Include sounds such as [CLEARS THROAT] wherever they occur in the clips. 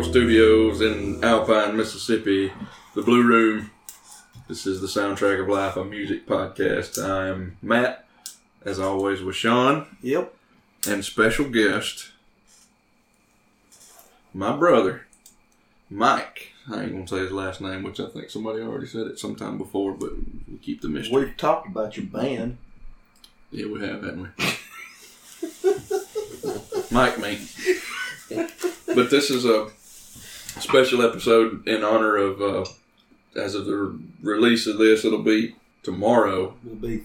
Memorial Studios in Alpine, Mississippi, the Blue Room. This is the Soundtrack of Life, a music podcast. I'm Matt, as always, with Shohn Yep. and special guest, my brother, Mike. I ain't gonna say his last name, which I think somebody already said it sometime before, but we keep the mystery. We've talked about your band. Yeah, we have, haven't we? [LAUGHS] Mike, me. But this is a special episode in honor of, uh, as of the release of this, it'll be tomorrow, It'll be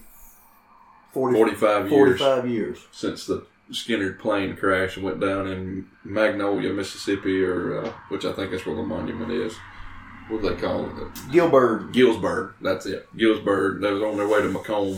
40, 45 years 45 years. since the Skynyrd plane crash and went down in Magnolia, Mississippi, or uh, which I think is where the monument is. What do they call it? Gilbert. Gillsburg. That's it. Gillsburg. They was on their way to McComb.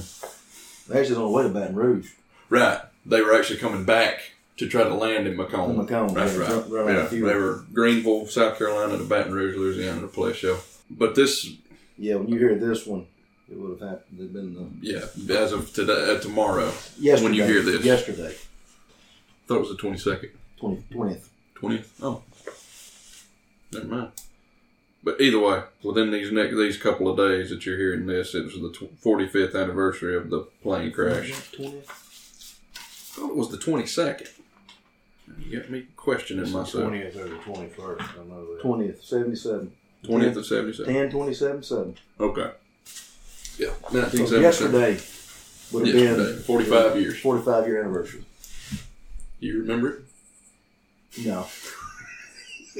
Actually, on the way to Baton Rouge. Right. They were actually coming back to try to land in McComb. McComb, That's yeah, right. run- run yeah. of They were Greenville, South Carolina to Baton Rouge, Louisiana to play a show. But this, Yeah, when you hear this one, it would have happened. It'd been the yeah, as of today, uh, tomorrow, yesterday. When you hear this. Yesterday. I thought it was the 22nd. 20, 20th. 20th? Oh. Never mind. But either way, within these next these couple of days that you're hearing this, it was the 45th anniversary of the plane crash. 20th. I thought it was the 22nd. You got me questioning myself. Twentieth or the twenty first. I know that. 20th. 77. 20th of 77. 10, 27, 7. Okay. Yeah, So 1977. yesterday would have Yesterday, been 45 years. 45 year anniversary. You remember it? No. [LAUGHS]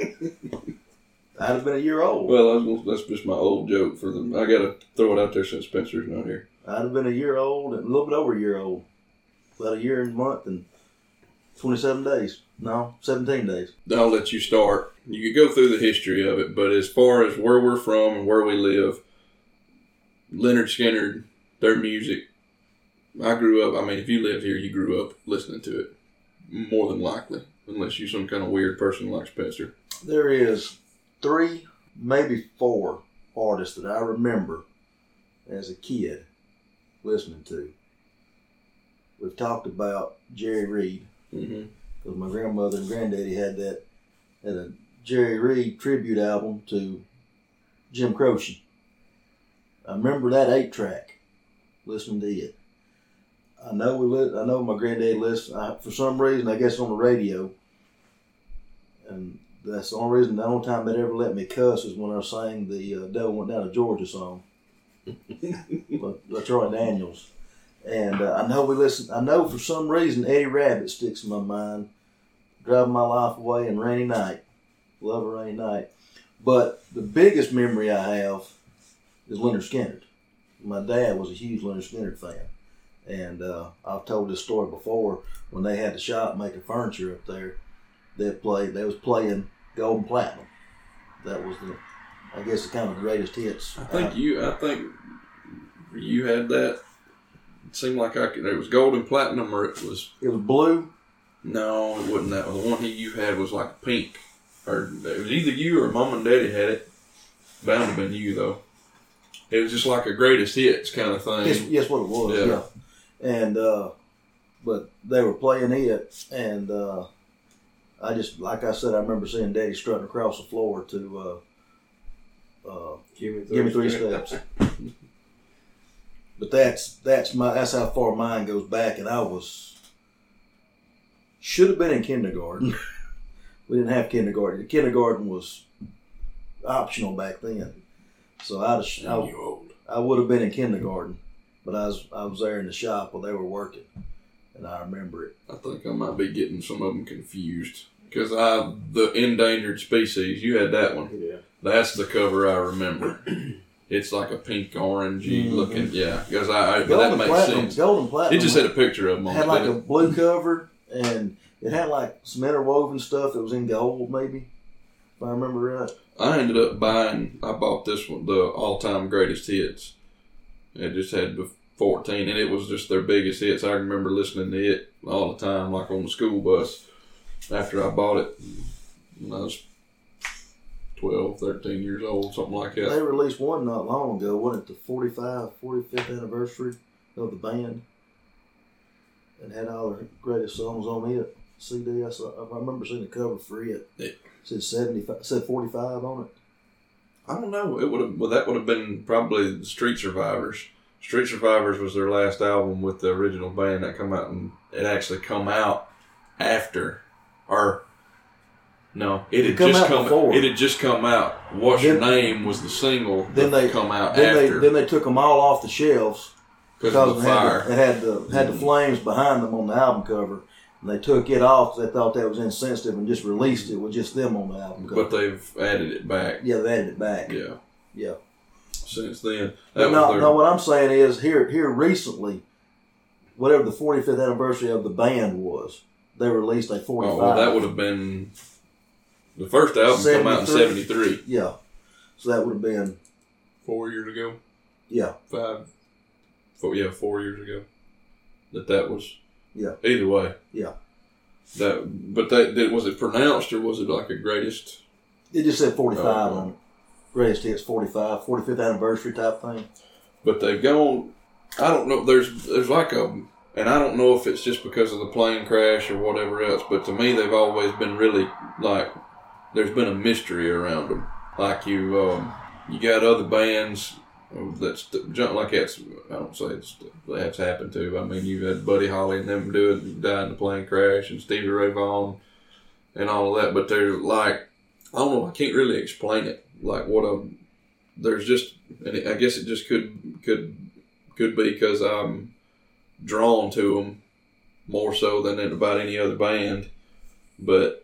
I'd have been a year old. Well, was that's just my old joke for them. I gotta throw it out there since Spencer's not here. I'd have been a year old and a little bit over a year old. About a year and a month and 27 days. No, 17 days. I'll let you start. You could go through the history of it, but as far as where we're from and where we live, Lynyrd Skynyrd, their music. I grew up. I mean, if you lived here, you grew up listening to it, more than likely, unless you're some kind of weird person like Spencer. There is three, maybe four artists that I remember as a kid listening to. We've talked about Jerry Reed Mm-hmm. because my grandmother and granddaddy had that had a Jerry Reed tribute album to Jim Croce. I remember that eight track, listening to it. I know we li- I know my granddad listened I, for some reason. I guess on the radio, and that's the only reason. The only time they ever let me cuss is when I was sang the uh, "Devil Went Down to Georgia" song. [LAUGHS] But by Troy Daniels. And uh, I know we listen. I know for some reason Eddie Rabbit sticks in my mind. Driving my life away in rainy night. Love a rainy night. But the biggest memory I have is Lynyrd Skynyrd. My dad was a huge Lynyrd Skynyrd fan, and uh, I've told this story before. When they had the shop making furniture up there, they played. They was playing Gold and Platinum. That was the, I guess, the kind of greatest hits. I think you. I think you had that. It seemed like I could. It was gold and platinum, or it was it was blue. no, it wasn't that. The one he you had was like pink, or it was either you or mom and daddy had it. Bound to have been you though. It was just like a greatest hits kind of thing. Yes, yes, what it was. Yeah. Yeah. And uh, but they were playing it, and uh, I just like I said, I remember seeing Daddy strutting across the floor to uh, uh, Give me "Give Me Three Steps." But that's that's my that's how far mine goes back, and I was should have been in kindergarten. [LAUGHS] we didn't have kindergarten. Kindergarten was optional back then, so I'd have, I, old. I would have been in kindergarten, but I was I was there in the shop while they were working, and I remember it. I think I might be getting some of them confused because I the endangered species. You had that one. Yeah. That's the cover I remember. [CLEARS THROAT] It's like a pink orangey Mhm. looking, yeah. Because I, I that makes platinum, sense. golden platinum. It just had a picture of them on had it. like a it? blue cover, and it had like some interwoven stuff that was in gold, maybe. If I remember right. I ended up buying. I bought this one, the all-time greatest hits. It just had the 14, and it was just their biggest hits. I remember listening to it all the time, like on the school bus. After I bought it, I was 12, 13 years old, something like that. They released one not long ago, wasn't it the 45, 45th anniversary of the band? And had all their greatest songs on it. CD, I, saw, I remember seeing the cover for it. Yeah. Said seventy five. Said forty five on it. I don't know. It would have. Well, that would have been probably Street Survivors. Street Survivors was their last album with the original band that come out, and it actually come out after, or no, it had come just out come. before. It had just come out. What's your name was the single. Then that they come out Then they after then they took them all off the shelves because of the it had, the, it had the had the flames behind them on the album cover. And they took it off because they thought that was insensitive and just released mm-hmm. it with just them on the album cover. But they've added it back. yeah, they added it back. Yeah. Yeah. Since then, that no, their, no, what I'm saying is here here recently, whatever the 45th anniversary of the band was, they released a 45. Oh, well, that would have been the first album come out in 73. '73, Yeah. So that would have been four years ago. yeah. five, four, yeah, four years ago. That that was. Yeah. Either way. Yeah. That, but that did, was it pronounced or was it like a greatest? It just said 45 Oh, on uh, it. Greatest hits 45, 45th anniversary type thing. But they've gone. I don't know. There's there's like a, and I don't know if it's just because of the plane crash or whatever else. But to me, they've always been really like. There's been a mystery around them. Like you, um, you got other bands that's jump like that's. I don't say it's that's happened to. I mean, you had Buddy Holly and them do it, died in the plane crash, and Stevie Ray Vaughan, and all of that. But they're like, I don't know. I can't really explain it. Like what a there's just, and I guess it just could could could be because I'm drawn to them more so than about any other band. But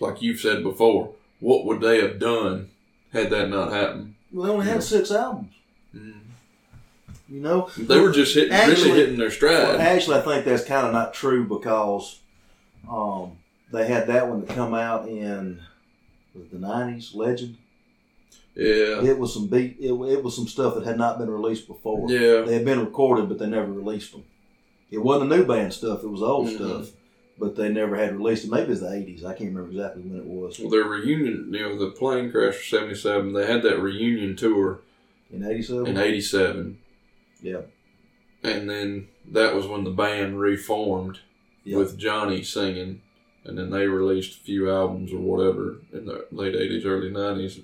like you've said before, what would they have done had that not happened? Well, they only had six albums. You know? They were just hitting, Actually- really hitting their Well, stride. actually, I think that's kind of not true because um, they had that one to come out in the nineties. Legend. Yeah, It was some beat. It, it was some stuff that had not been released before. yeah. They had been recorded, but they never released them. It wasn't the new band stuff. It was old Mhm. stuff, but they never had released it. Maybe it was the eighties. I can't remember exactly when it was. Well, their reunion, you know, the plane crash for '77. They had that reunion tour In eighty-seven. in '87. Yeah. And then that was when the band reformed Yeah. with Johnny singing, and then they released a few albums or whatever in the late '80s, early '90s.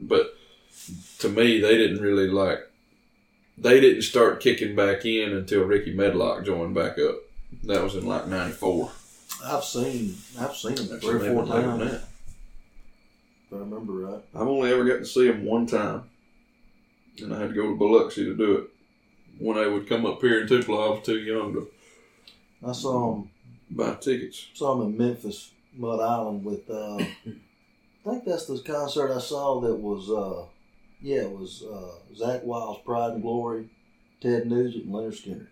But to me, they didn't really like. They didn't start kicking back in until Rickey Medlocke joined back up. That was in like '94. I've seen. I've seen them three or four later than times. that. If I remember right. I've only ever gotten to see them one time, and I had to go to Biloxi to do it. When they would come up here in Tupelo, I was too young to I saw them. buy tickets. Saw them in Memphis, Mud Island with. Uh, I think that's the concert I saw that was. Uh, yeah, it was uh, Zakk Wylde's Pride and Glory, Ted Nugent, and Lynyrd Skynyrd.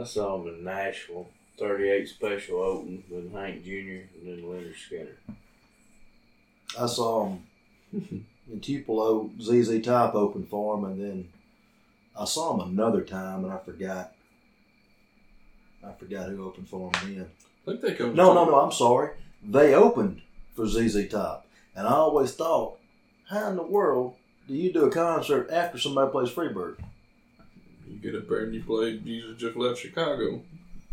I saw him in Nashville. 38 special opened with Hank Jr. and then Lynyrd Skynyrd. I saw him in Tupelo. ZZ Top opened for him, and then I saw him another time, and I forgot. I forgot who opened for him then. I think they come. No, no, no. I'm sorry. They opened for ZZ Top, and I always thought, how in the world do you do a concert after somebody plays Freebird? You get up there and you play Jesus just left Chicago.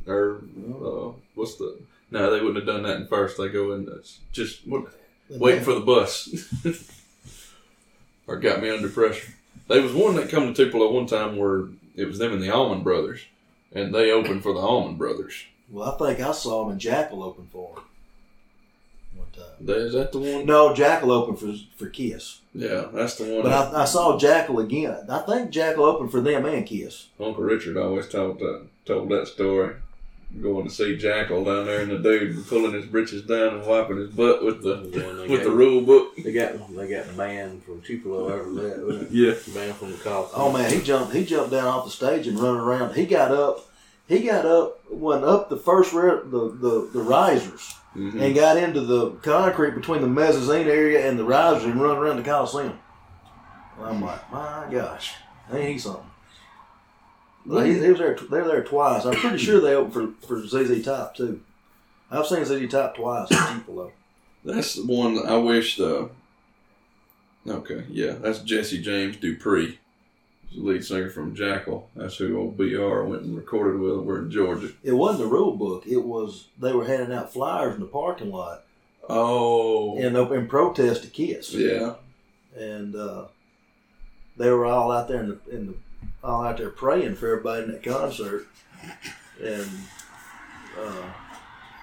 Or uh, what's the no, they wouldn't have done that in first. They go in that's just what, waiting for the bus. [LAUGHS] or got me under pressure. There was one that come to Tupelo one time where it was them and the Allman Brothers. And they opened for the Allman Brothers. Well, I think I saw them and Jackyl open for him one time. Is that the one? No, Jackyl opened for for Kiss, Yeah, that's the one. but I, I saw Jackyl again. I think Jackyl opened for them and Kiss. Uncle Richard always told that told that story. Going to see Jackyl down there and the dude pulling his britches down and wiping his butt with the And then they with got, the rule book. They got they got banned from Tupelo over that. wasn't it? Yeah. Banned from the Coliseum. Oh man, he jumped. He jumped down off the stage and running around. He got up. He got up. Went up the first re- the the, the risers Mhm. and got into the concrete between the mezzanine area and the risers and run around the Coliseum. I'm like, my gosh, ain't he something? He, he was there. They were there twice. I'm pretty sure they opened for for ZZ Top too. I've seen ZZ Top twice in Tupelo. That's the one I wish the. Okay, yeah, that's Jesse James Dupree, the lead singer from Jackyl. That's who old BR went and recorded with. We're in Georgia. It wasn't the rule book. It was they were handing out flyers in the parking lot Oh. in in protest to Kiss. Yeah. and uh, they were all out there in the, in the all out there praying for everybody in that concert, and uh,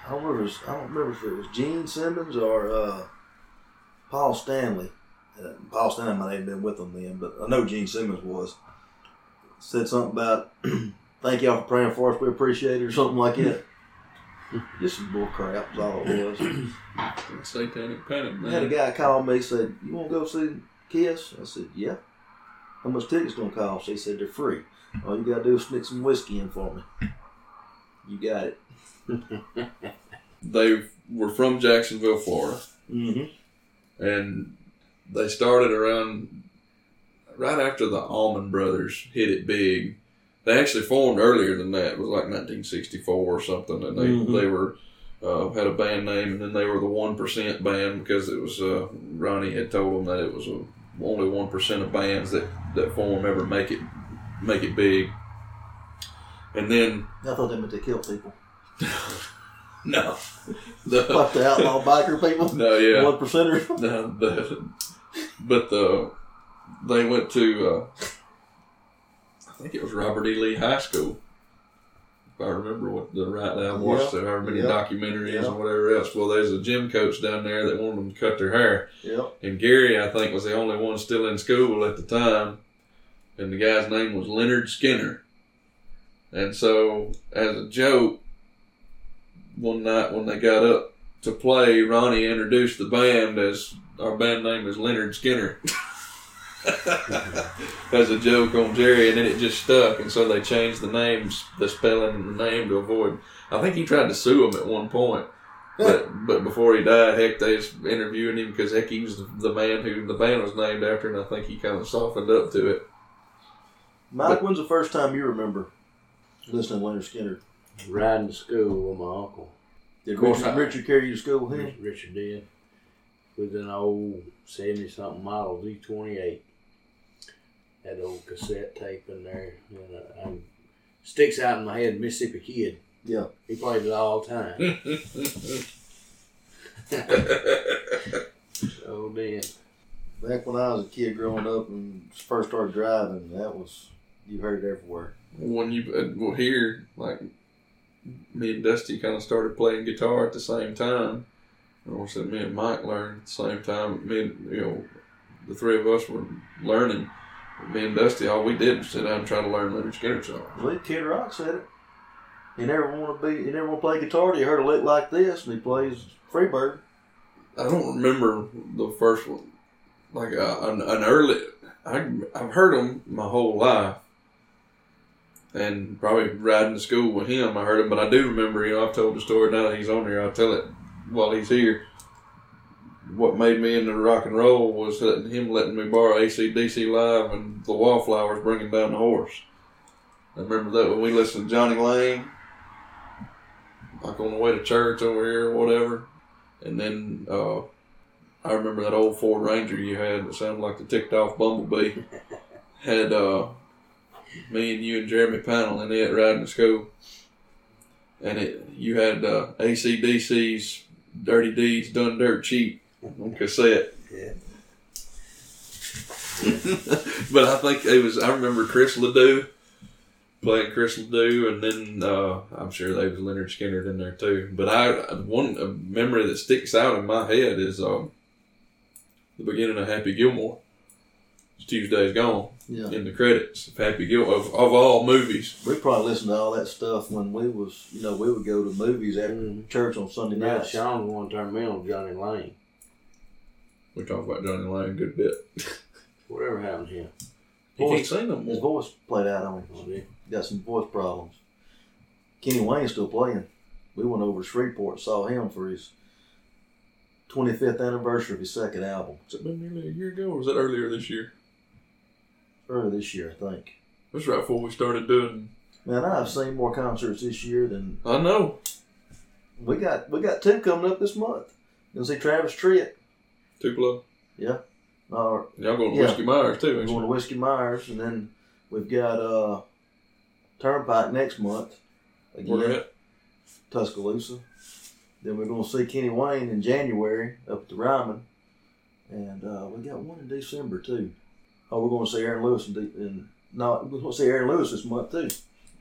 I don't remember. I don't remember if it was Gene Simmons or uh, Paul Stanley. Uh, Paul Stanley might have been with them then, but I know Gene Simmons was. Said something about [CLEARS THROAT] thank y'all for praying for us. We appreciate it, or something like that. Just some bull crap is all it was. Satanic panic, I had a guy call me said, "You want to go see Kiss?" I said, "Yeah." How much tickets gonna cost? They said they're free. All you gotta do is sneak some whiskey in for me. You got it. [LAUGHS] They were from Jacksonville, Florida. Mm-hmm. and they started around right after the Allman Brothers hit it big. They actually formed earlier than that. It was like 1964 or something, and they Mhm. they were uh, had a band name, and then they were the One Percent Band because it was uh, Ronnie had told them that it was a, only one percent of bands that that form ever make it make it big. And then I thought they meant to kill people. [LAUGHS] no, the, Like the outlaw biker people. no, yeah, One percenters. [LAUGHS] No, the, but the they went to uh, I think it was Robert E. Lee High School. I remember what the right now watched there, however many Yeah. documentaries Yeah. and whatever else. Well, there's a gym coach down there that wanted them to cut their hair, Yep. and Gary I think was the only one still in school at the time, and the guy's name was Leonard Skinner. And so, as a joke, one night when they got up to play, Ronnie introduced the band as our band name is Leonard Skinner. [LAUGHS] [LAUGHS] as a joke on Jerry, and then it just stuck, and so they changed the names, the spelling and the name to avoid. I think he tried to sue him at one point, but but before he died, heck, they was interviewing him because heck, he was the, the man who the band was named after, and I think he kind of softened up to it. Mike, when's the first time you remember listening to Lynyrd Skynyrd? Riding to school with my uncle. Did Of course Richard, I- Richard carry you to school with him? Richard did. With an old 70 something model Z28. Had old cassette tape in there. And, uh, um, sticks out in my head Mississippi Kid. Yeah. He played it all the time. [LAUGHS] so did. Back when I was a kid growing up and first started driving, that was you heard it everywhere. when you uh, well here like me and Dusty kind of started playing guitar at the same time. Of course, me and Mike learned at the same time. Me and you know, the three of us were learning. Me and Dusty, all we did was sit down and try to learn Lynyrd Skynyrd songs. Well, Kid Rock said it. He never want to be. He never want to play guitar. He heard a lick like this, and he plays Freebird. I don't remember the first one, like uh, an, an early. I, I've heard him my whole life, and probably riding to school with him. I heard him, but I do remember. You know, I've told the story now that he's on here. I'll tell it while he's here. What made me into rock and roll was him letting me borrow ACDC live and the Wallflowers bringing down the horse. I remember that when we listened to Jonny Lang, like on the way to church over here or whatever. And then uh, I remember that old Ford Ranger you had that sounded like the ticked off bumblebee. [LAUGHS] had uh, me and you and Jeremy Panel in it riding to school. And it you had uh, ACDC's Dirty Deeds Done Dirt Cheap on cassette. Yeah. [LAUGHS] but I think it was, I remember Chris Ledoux playing Chris Ledoux, and then uh, I'm sure there was Lynyrd Skynyrd in there too. But I one a memory that sticks out in my head is um, the beginning of Happy Gilmore. It's Tuesday's Gone Yeah. in the credits of Happy Gilmore of, of all movies. We probably listened to all that stuff when we was, you know, we would go to movies after Mhm. church on Sunday Yeah, nights. Shohn was one turn me on Jonny Lang. We talk about Jonny Lang a good bit. [LAUGHS] Whatever happened to him? He Voice- can't sing no His more. voice played out on him. Oh, did Got some voice problems. Kenny Wayne's still playing. We went over to Shreveport and saw him for his 25th anniversary of his second album. Has it been nearly a year ago, or was that earlier this year? Earlier this year, I think. It was right before we started doing. Man, I've seen more concerts this year than I know. we got. We got two coming up this month. Gonna see Travis Tritt. Tupelo. Yeah. Uh, Y'all going to Yeah. Whiskey Myers too, we're going to Whiskey Myers, and then we've got uh, Turnpike next month. Where Again, at? Tuscaloosa. Then we're going to see Kenny Wayne in January up at the Ryman, and uh, we got one in December too. Oh, we're going to see Aaron Lewis in, De- in no, we're going to see Aaron Lewis this month too.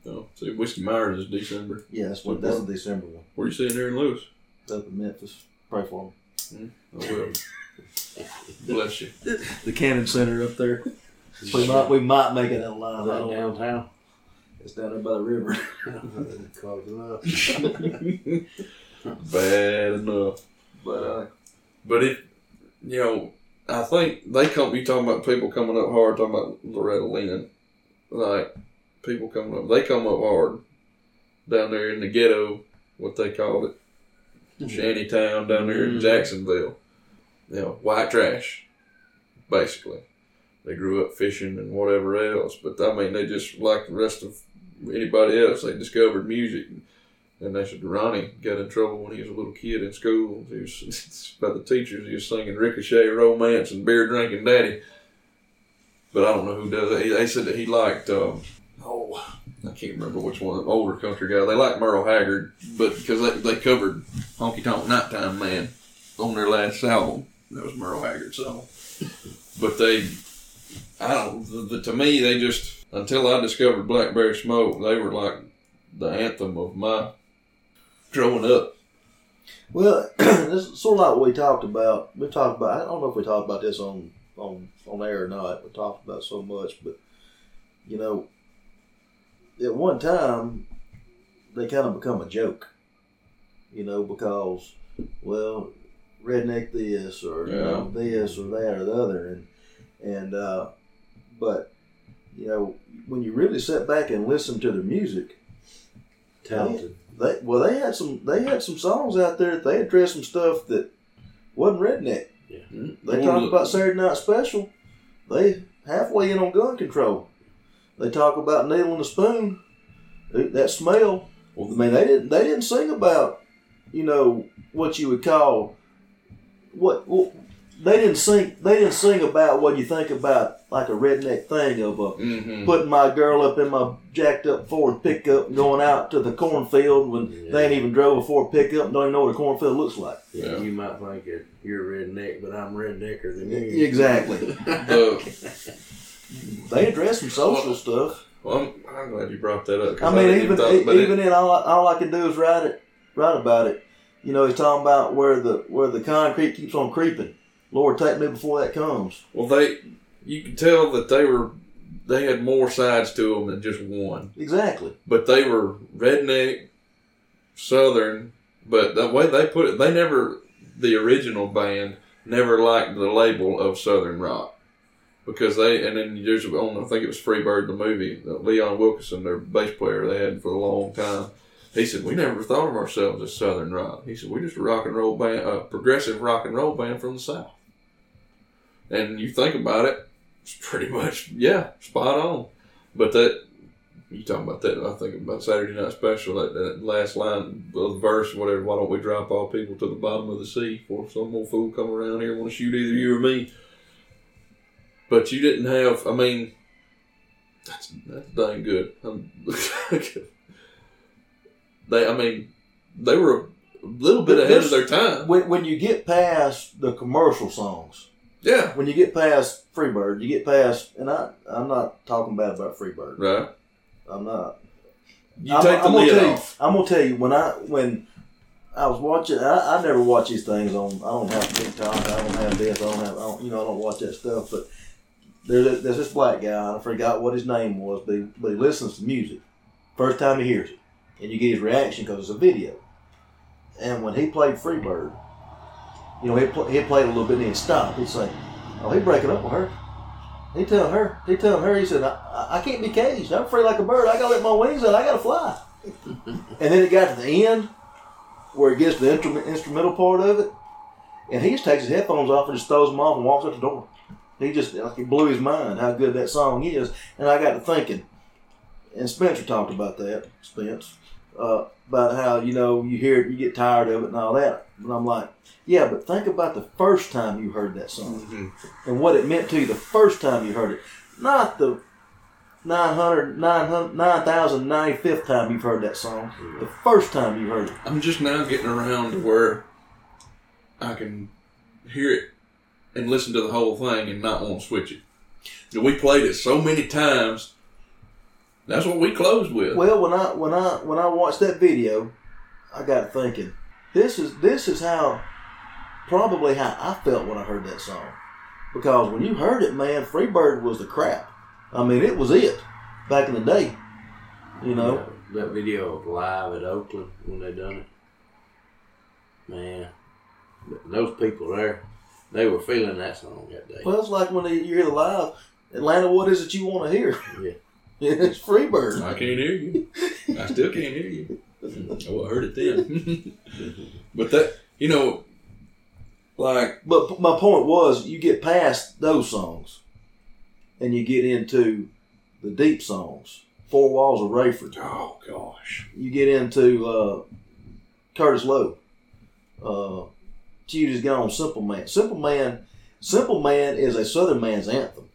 Oh, see, Whiskey Myers is December. Yeah, that's what that's the December one. Where you seeing Aaron Lewis? Up in Memphis. Pray for him. I will. Bless you. The Cannon Center up there. We might we might make it out alive. I That don't downtown. It's down there by the river. Close enough. Bad enough. But uh, But it, you know, I think they come. You talking about people coming up hard? Talking about Loretta Lynn, like people coming up. They come up hard down there in the ghetto, what they call it, shanty town down there in Mhm. Jacksonville. You know, white trash, basically. They grew up fishing and whatever else, but I mean, they just like the rest of anybody else. They discovered music. And they said Ronnie got in trouble when he was a little kid in school. He was [LAUGHS] by the teachers. He was singing Ricochet Romance and Beer Drinking Daddy. But I don't know who does it. They said that he liked. Um, oh, I can't remember which one. Older country guy. They like Merle Haggard, but because they, they covered Honky Tonk Nighttime Man on their last album. That was Merle Haggard's song. But they, I don't. The, the, to me, they just until I discovered Blackberry Smoke, they were like the anthem of my growing up. well, [CLEARS THROAT] this is sort of like what we talked about. We talked about. I don't know if we talked about this on on on air or not. We talked about so much, but you know, at one time they kind of become a joke. You know, because well, redneck this or you know this or that or the other, and and uh, but you know when you really sit back and listen to their music, Talented. they well they had some they had some songs out there that they addressed some stuff that wasn't redneck. They talk about Saturday Night Special. They halfway in on gun control. They talk about needle and a spoon. That smell. I mean, they didn't. They didn't sing about, you know, what you would call, what. what they didn't sing. They didn't sing about what you think about like a redneck thing of a Mm-hmm. putting my girl up in my jacked up Ford pickup and going out to the cornfield when Yeah. they ain't even drove a Ford pickup and don't even know what a cornfield looks like. Yeah, Yeah. you might think that you're a redneck, but I'm rednecker than you. Exactly. [LAUGHS] They address some social stuff. well, I'm, I'm glad you brought that up. I mean, didn't even thought- even it, then, all, all I can do is write it, write about it. You know, he's talking about where the where the concrete keeps on creeping. Lord, take me before that comes. well, they you can tell that they were they had more sides to them than just one. Exactly. But they were redneck, southern. But the way they put it, they never the original band never liked the label of southern rock because they and then there's on I think it was Freebird the movie Leon Wilkeson their bass player they had for a long time. He said we never thought of ourselves as southern rock. He said we're just a rock and roll band, a progressive rock and roll band from the south. And you think about it, it's pretty much yeah, spot on. But that you talking about that? I think about Saturday Night Special. That, that last line of the verse, whatever. Why don't we drop all people to the bottom of the sea for some old fool come around here and want to shoot either you or me? But you didn't have. I mean, that's that's dang good. [LAUGHS] They, I mean, they were a little bit ahead of their time. When when you get past the commercial songs, Yeah, when you get past Freebird, you get past, and I I'm not talking bad about Freebird. right. I'm not. You I'm, take the I'm gonna lid tell you, off. I'm gonna tell you when I when I was watching. I, I never watch these things on. I don't have TikTok. I don't have this. I don't have. I don't, you know, I don't watch that stuff. But there's a, there's this black guy. I forgot what his name was, but he, but he listens to music. First time he hears it, and you get his reaction because it's a video. And when he played Freebird, you know, he pl- he played a little bit and he'd stop. He'd say, "Oh, he breaking up with her." He tell her, he tell her, he said, I, I- can't be caged. I'm free like a bird. I gotta let my wings out. I gotta fly. [LAUGHS] and then it got to the end where it gets to the instru- instrumental part of it, and he just takes his headphones off and just throws them off and walks out the door. He just like it blew his mind how good that song is, and I got to thinking. And Spencer talked about that, Spence, uh, about how you know you hear it, you get tired of it and all that. And I'm like, yeah, but think about the first time you heard that song Mhm. and what it meant to you the first time you heard it, not the 900, 900, 9,095th time you've heard that song. The first time you heard it. I'm just now getting around to where I can hear it and listen to the whole thing and not want to switch it. We played it so many times. That's what we closed with. Well, when I when I when I watched that video, I got thinking, this is this is how probably how I felt when I heard that song. Because when you heard it, man, Freebird was the crap. I mean, it was it back in the day. You know, that video of live at Oakland when they done it. Man, those people there, they were feeling that song that day. well, it's like when you hear the live Atlanta. What is it you want to hear? Yeah. [LAUGHS] it's Freebird. I can't hear you. I still can't hear you. Oh, [LAUGHS] I heard it then. [LAUGHS] but that, you know, like, But my point was, you get past those songs, and you get into the deep songs. Four Walls of Raiford. oh gosh. You get into uh, Curtis Loew. Uh, get on Simple Man. Simple Man. Simple Man is a Southern man's anthem.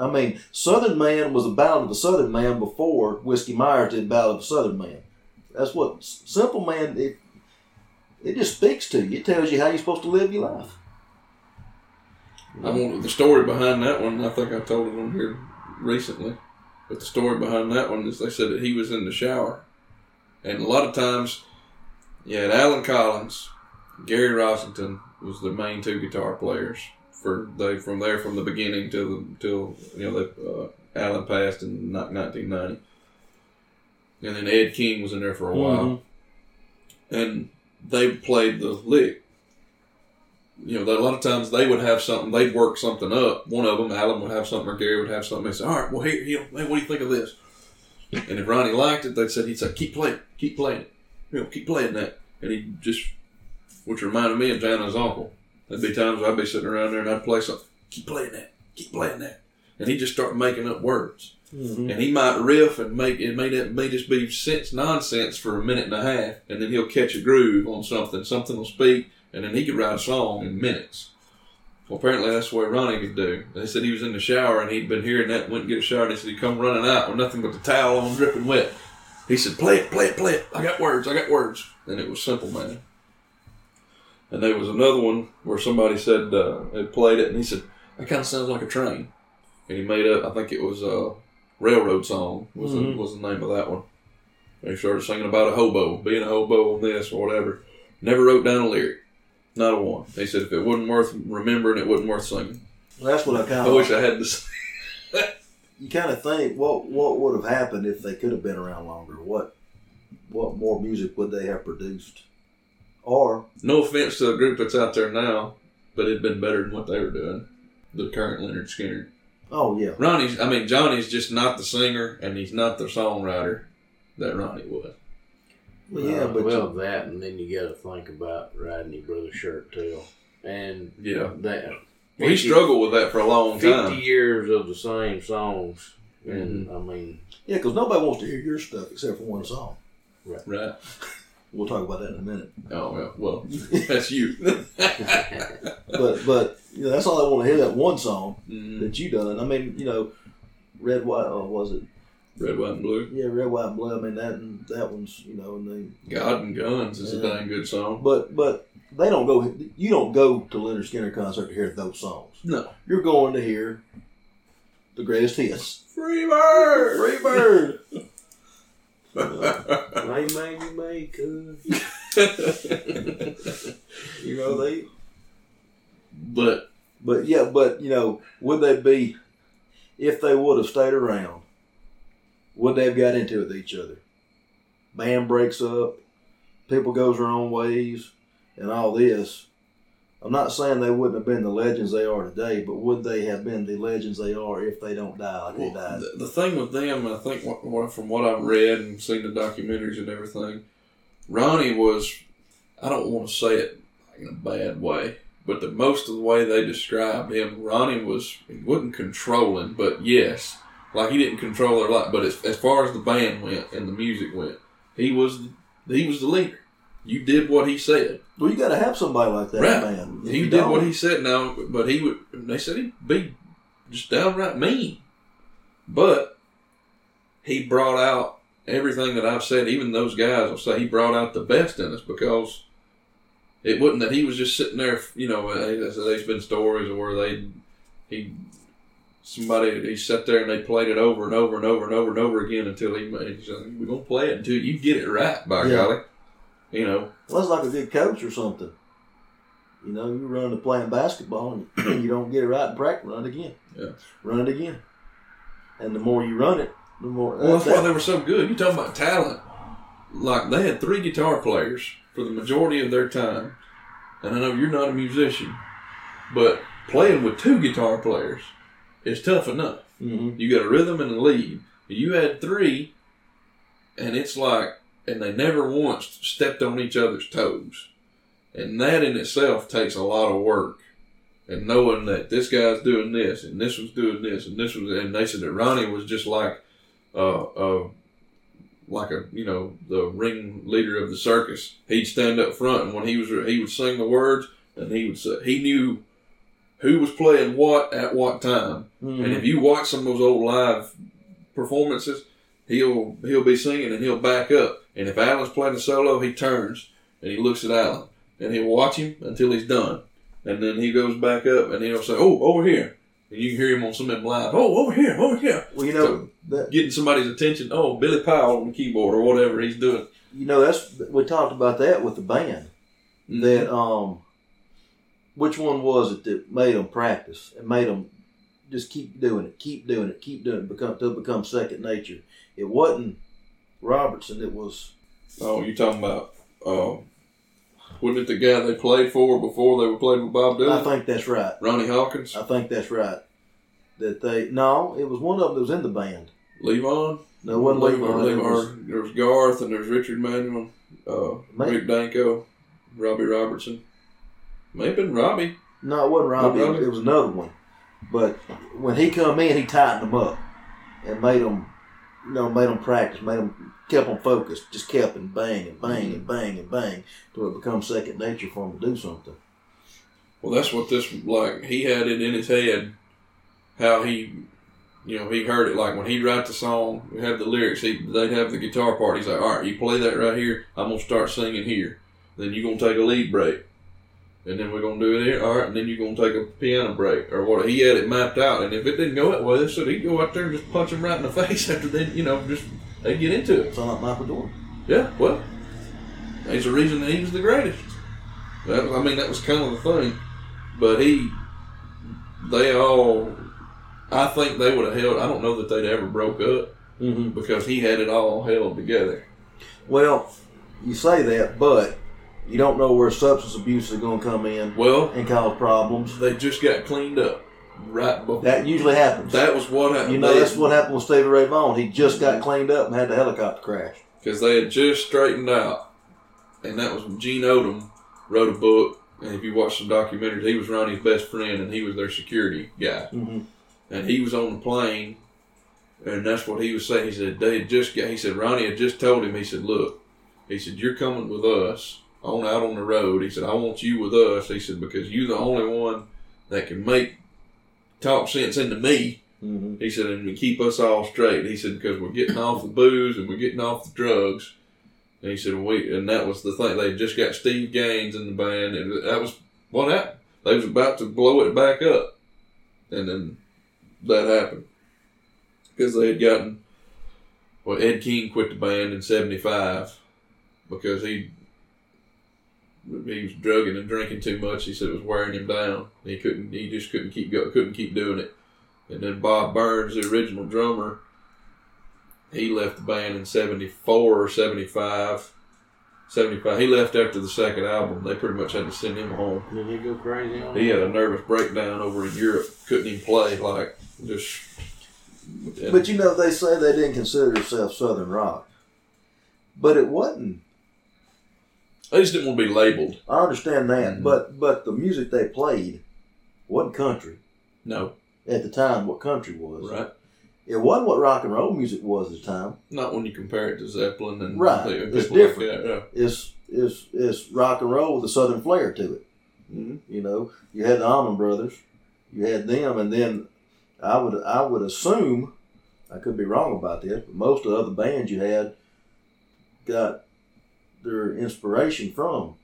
I mean, Southern Man was a ballad of a Southern man before Whiskey Myers did Ballad of a Southern Man. That's what Simple Man. It, it just speaks to you. It tells you how you're supposed to live your life. I want the story behind that one. I think I told it on here recently, but the story behind that one is they said that he was in the shower, and a lot of times, yeah, Allen Collins, Gary Rossington was the main two guitar players for they from there from the beginning till the till you know that uh, Allen passed in nineteen ninety, and then Ed King was in there for a while, and they played the lick you know, that a lot of times they would have something, they'd work something up. One of them, Allen would have something, or Gary would have something. They'd say, "All right, well, here, you know, hey, what do you think of this?" And if Ronnie liked it, they'd say, "He'd say, keep playing, keep playing it, you know, keep playing that." And he just, which reminded me of Jana's uncle. There'd be times I'd be sitting around there and I'd play something, keep playing that, keep playing that, and he'd just start making up words. Mhm. And he might riff and make it may it may just be sense nonsense for a minute and a half, and then he'll catch a groove on something. Something will speak, and then he could write a song in minutes. Well, apparently that's what Ronnie could do. They said he was in the shower and he'd been hearing that, and went and get a shower. And he said he'd come running out with nothing but the towel on, dripping wet. He said, "Play it, play it, play it. I got words, I got words." And it was Simple Man. And there was another one where somebody said uh, had played it, and he said, "That kind of sounds like a train." And he made up. I think it was a railroad song was Mhm. the, was the name of that one. They started singing about a hobo, being a hobo on this or whatever. Never wrote down a lyric, not a one. They said if it wasn't worth remembering, it wasn't worth singing. That's what I kind I of. wish I had this. [LAUGHS] you kind of think what what would have happened if they could have been around longer? What what more music would they have produced? Or No offense to the group that's out there now, but it'd been better than what they were doing. The current Lynyrd Skynyrd. oh yeah, Ronnie's, I mean, Johnny's just not the singer, and he's not the songwriter that Ronnie was. well, yeah, Uh, but well, that and then you got to think about riding your brother's shirt tail, and Yeah. that Well, he struggled with that for a long fifty time. years of the same songs, and I mean, yeah, because nobody wants to hear your stuff except for one song. Right. Right. We'll talk about that in a minute. Oh, well, well that's you. [LAUGHS] [LAUGHS] But but you know, that's all I want to hear that one song Mhm. that you done. I mean, you know, red white or was it? Red, white, and blue. Yeah, red white and blue. I mean that and that one's you know and then God and Guns is a Yeah. dang good song. but but they don't go. You don't go to Lynyrd Skynyrd concert to hear those songs. No. You're going to hear the greatest hits. Free bird! Free bird. [LAUGHS] Lay man, you may could. [LAUGHS] You know they. but But yeah, but you know, would they be if they would have stayed around? Would they have got into it with each other? Band breaks up, people goes their own ways, and all this. I'm not saying they wouldn't have been the legends they are today, but would they have been the legends they are if they don't die like they Well, died? the, the thing with them, I think, what, what, from what I've read and seen the documentaries and everything, Ronnie was, I don't want to say it in a bad way, but the most of the way they described him, Ronnie was, he wasn't controlling, but yes, like he didn't control their life, but as, as far as the band went and the music went, he was, he was the leader. You did what he said. Well, you got to have somebody like that, Right. man. If He did don't- what he said now, but he would. They said he'd be just downright mean. But he brought out everything that I've said. Even those guys will say he brought out the best in us because it wasn't that he was just sitting there. You know, uh, there's been stories where they he somebody he sat there and they played it over and over and over and over and over again until he he said, "We're gonna play it until you get it right." By Yeah. golly, you know. Well, it's like a good coach or something. You know, you run to playing basketball and [CLEARS THROAT] you don't get it right in practice, run it again. Yeah. Run it again. And the more you run it, the more. Well, that's why they were so good. You talking about talent? Like they had three guitar players for the majority of their time, and I know you're not a musician, but playing with two guitar players is tough enough. Mhm. You got a rhythm and a lead. You had three, and it's like, and they never once stepped on each other's toes, and that in itself takes a lot of work. And knowing that this guy's doing this, and this was doing this, and this was, and they said that Ronnie was just like, uh, uh, like a you know the ring leader of the circus. He'd stand up front, and when he was he would sing the words, and he would say he knew who was playing what at what time. Mhm. And if you watch some of those old live performances, he'll he'll be singing and he'll back up. And if Allen's playing a solo, he turns and he looks at Alan and he'll watch him until he's done. And then he goes back up and he'll say, "Oh, over here." And you can hear him on some of them live. Oh, over here, over here, Well, you know that getting somebody's attention. Oh, Billy Powell on the keyboard or whatever he's doing. you know that's we talked about that with the band. Mm-hmm. That um, which one was it that made them practice and made them just keep doing it, keep doing it, keep doing it, become till it become second nature. It wasn't Robertson. It was Oh, you talking about? Um, wasn't it the guy they played for before they were playing with Bob Dylan? I think that's right. Ronnie Hawkins, I think that's right. That they no, it was one of them that was in the band. Levon. No, it wasn't Levon. It Levi- was- There's Garth and there's Richard Manuel, uh, Rick Danko, Robbie Robertson. May have been Robbie. No, it wasn't Robbie. Robbie? It was another one. But when he come in, he tightened them up and made them, you know, made them practice, made them kept them focused, just kept and bang and bang and mm-hmm. bang and bang till it becomes second nature for him to do something. Well, that's what this like. He had it in his head how he, you know, he heard it like when he'd write the song, we have the lyrics. He they'd have the guitar part. He's like, all right, you play that right here. I'm gonna start singing here. Then you're gonna take a lead break. And then we're gonna do it here, all right. And then you're gonna take a piano break or what? He had it mapped out, and if it didn't go that way, they said he'd go out there and just punch him right in the [LAUGHS] face after then, you know, just they get into it. Sound like Michael Jordan. Yeah, well, there's a reason that he was the greatest. That, I mean, that was kind of the thing. But he, they all, I think they would have held. I don't know that they'd ever broke up Mm-hmm. because he had it all held together. Well, you say that, but you don't know where substance abuse is going to come in Well, and cause problems. they just got cleaned up right before. That usually happens. That was what happened. you know, that's what happened with Stevie Ray Vaughan. He just got cleaned up and had the helicopter crash. because they had just straightened out, and that was when Gene Odom wrote a book. And if you watch some documentaries, he was Ronnie's best friend, and he was their security guy. Mm-hmm. and he was on the plane, and that's what he was saying. He said they had just got. He said Ronnie had just told him. He said, "Look," he said, "You're coming with us on out on the road." He said, "I want you with us." He said because you're the only one that can make talk sense into me. Mm-hmm. He said, and keep us all straight. He said because we're getting off the booze and we're getting off the drugs. And he said we, and that was the thing. They just got Steve Gaines in the band, and that was what happened. They was about to blow it back up, and then that happened because they had gotten. Well, Ed King quit the band in '75 because he he was drugging and drinking too much. He said it was wearing him down. He couldn't. He just couldn't keep go, couldn't keep doing it. And then Bob Burns, the original drummer, he left the band in 74 or 75. 75. He left after the second album. They pretty much had to send him home. Did he go crazy on He that? had a nervous breakdown over in Europe. Couldn't even play. Like, just. But you know, they say they didn't consider themselves Southern rock, but it wasn't. They just didn't want to be labeled. I understand that, Mhm. but but the music they played wasn't country No. at the time. What country was? Right. It wasn't what rock and roll music was at the time. Not when you compare it to Zeppelin and Right. and It's different. Like that. Yeah. It's it's it's rock and roll with a Southern flair to it. Mhm. You know, you had the Allman Brothers, you had them, and then I would I would assume I could be wrong about this, but most of the other bands you had got their inspiration from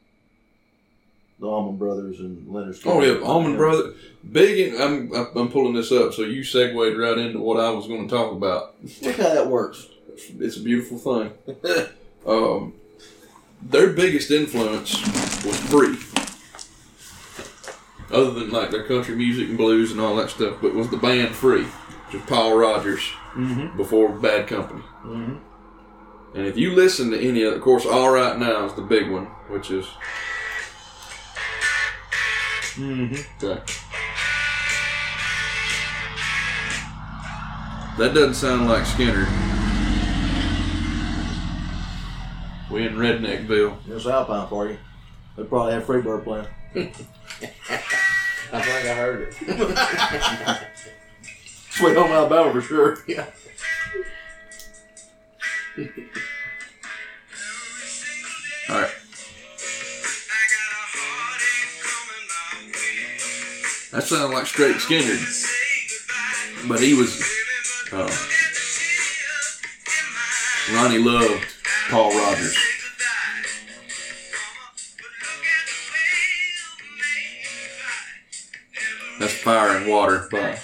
the Allman Brothers and Lynyrd Oh yeah, Allman Brother. Big. In, I'm I'm pulling this up, so you segued right into what I was going to talk about. Look how that works. It's a beautiful thing. [LAUGHS] um, their biggest influence was free. Other than like their country music and blues and all that stuff, but was the band Free, which was Paul Rodgers Mm-hmm. before Bad Company. Mm-hmm. And if you listen to any of, of course, All Right Now is the big one, which is Mm-hmm. okay. That doesn't sound like Skynyrd. We in Redneckville. It's Alpine for you. They probably have Freebird playing. [LAUGHS] I think I heard it. [LAUGHS] Sweet Home Alabama for sure. Yeah. All right, that sounded like straight Skynyrd, but he was. Uh, Ronnie loved Paul Rodgers. That's fire and water, but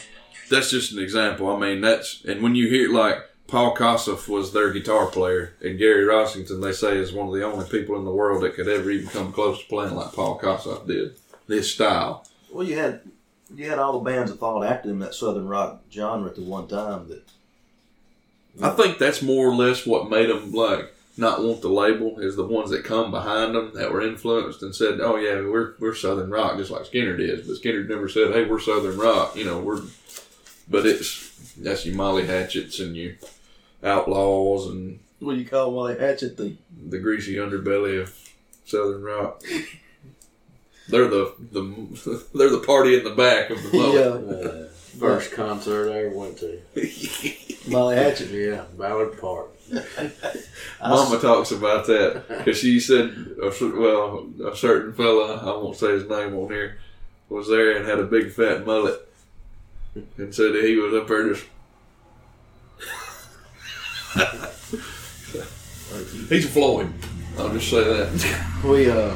that's just an example. I mean, that's and when you hear like Paul Kossoff was their guitar player, and Gary Rossington they say is one of the only people in the world that could ever even come close to playing like Paul Kossoff did. This style. Well, you had you had all the bands that followed after him that southern rock genre at the one time. That I think that's more or less what made them like not want the label is the ones that come behind them that were influenced and said, "Oh yeah, we're we're Southern rock," just like Skynyrd did. But Skynyrd never said, "Hey, we're Southern rock." You know, we're. But it's that's your Molly Hatchets and your Outlaws and what do you call Wally Hatchet? The the greasy underbelly of Southern rock. They're the the [LAUGHS] they're the party in the back of the [LAUGHS] boat. yeah, Uh, first concert I ever went to. [LAUGHS] Molly Hatchet. Yeah, Ballard Park. Mama talks about that because she said, a cer- well, a certain fella, I won't say his name on here, was there and had a big fat mullet, and said that he was up there just. [LAUGHS] He's flowing. I'll just say that. We uh,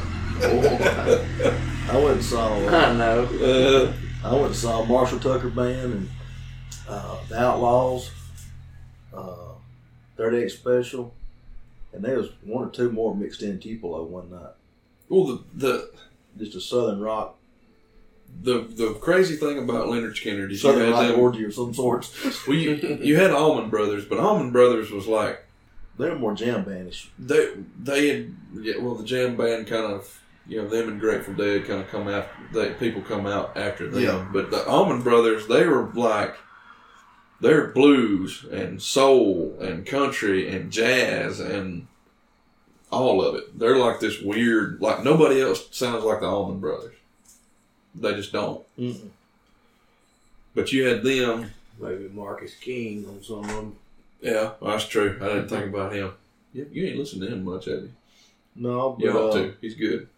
I went and saw uh, [LAUGHS] I know. Uh, I went and saw Marshall Tucker Band and uh, the Outlaws, uh, 38 Special, and there was one or two more mixed in Tupelo one night. well, the, the Just a Southern rock, the the crazy thing about Lynyrd Skynyrd is you had them. orgy of some sorts. [LAUGHS] Well, you, you had Allman Brothers, but Allman Brothers was like They were more jam bandish. they they had yeah, well the jam band kind of you know them and Grateful Dead kind of come after they people come out after them Yeah. but the Allman Brothers they were like they're blues and soul and country and jazz and all of it they're like this weird like nobody else sounds like the Allman Brothers they just don't Mm-mm. but you had them Maybe Marcus King on some of them. yeah well, that's true I didn't think about him you, you ain't listened to him much have you No, but, you ought uh, to he's good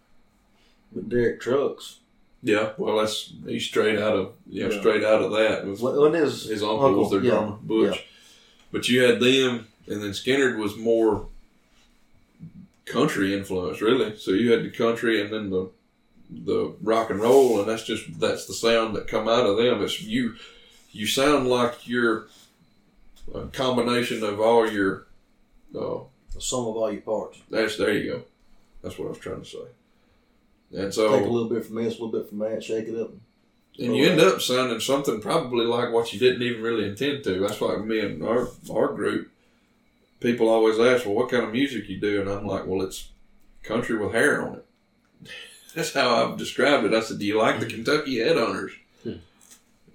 but Derek Trucks. Yeah, well, that's he's straight out of you know Yeah. straight out of that. It was- When when his, his uncle, was their yeah, drummer, Butch. But you had them, and then Skinner was more country influence, really. So you had the country, and then the the rock and roll, and that's just that's the sound that come out of them. It's you you sound like you're a combination of all your. Uh, The sum of all your parts. that's there you go. That's what I was trying to say. And so Take a little bit from this, a little bit from that, shake it up. And you end up sounding something probably like what you didn't even really intend to. That's like me and our our group. People always ask, "Well, what kind of music you do?" And I'm like, "Well, it's country with hair on it." That's how I've described it. I said, "Do you like the Kentucky Headhunters?" Hmm.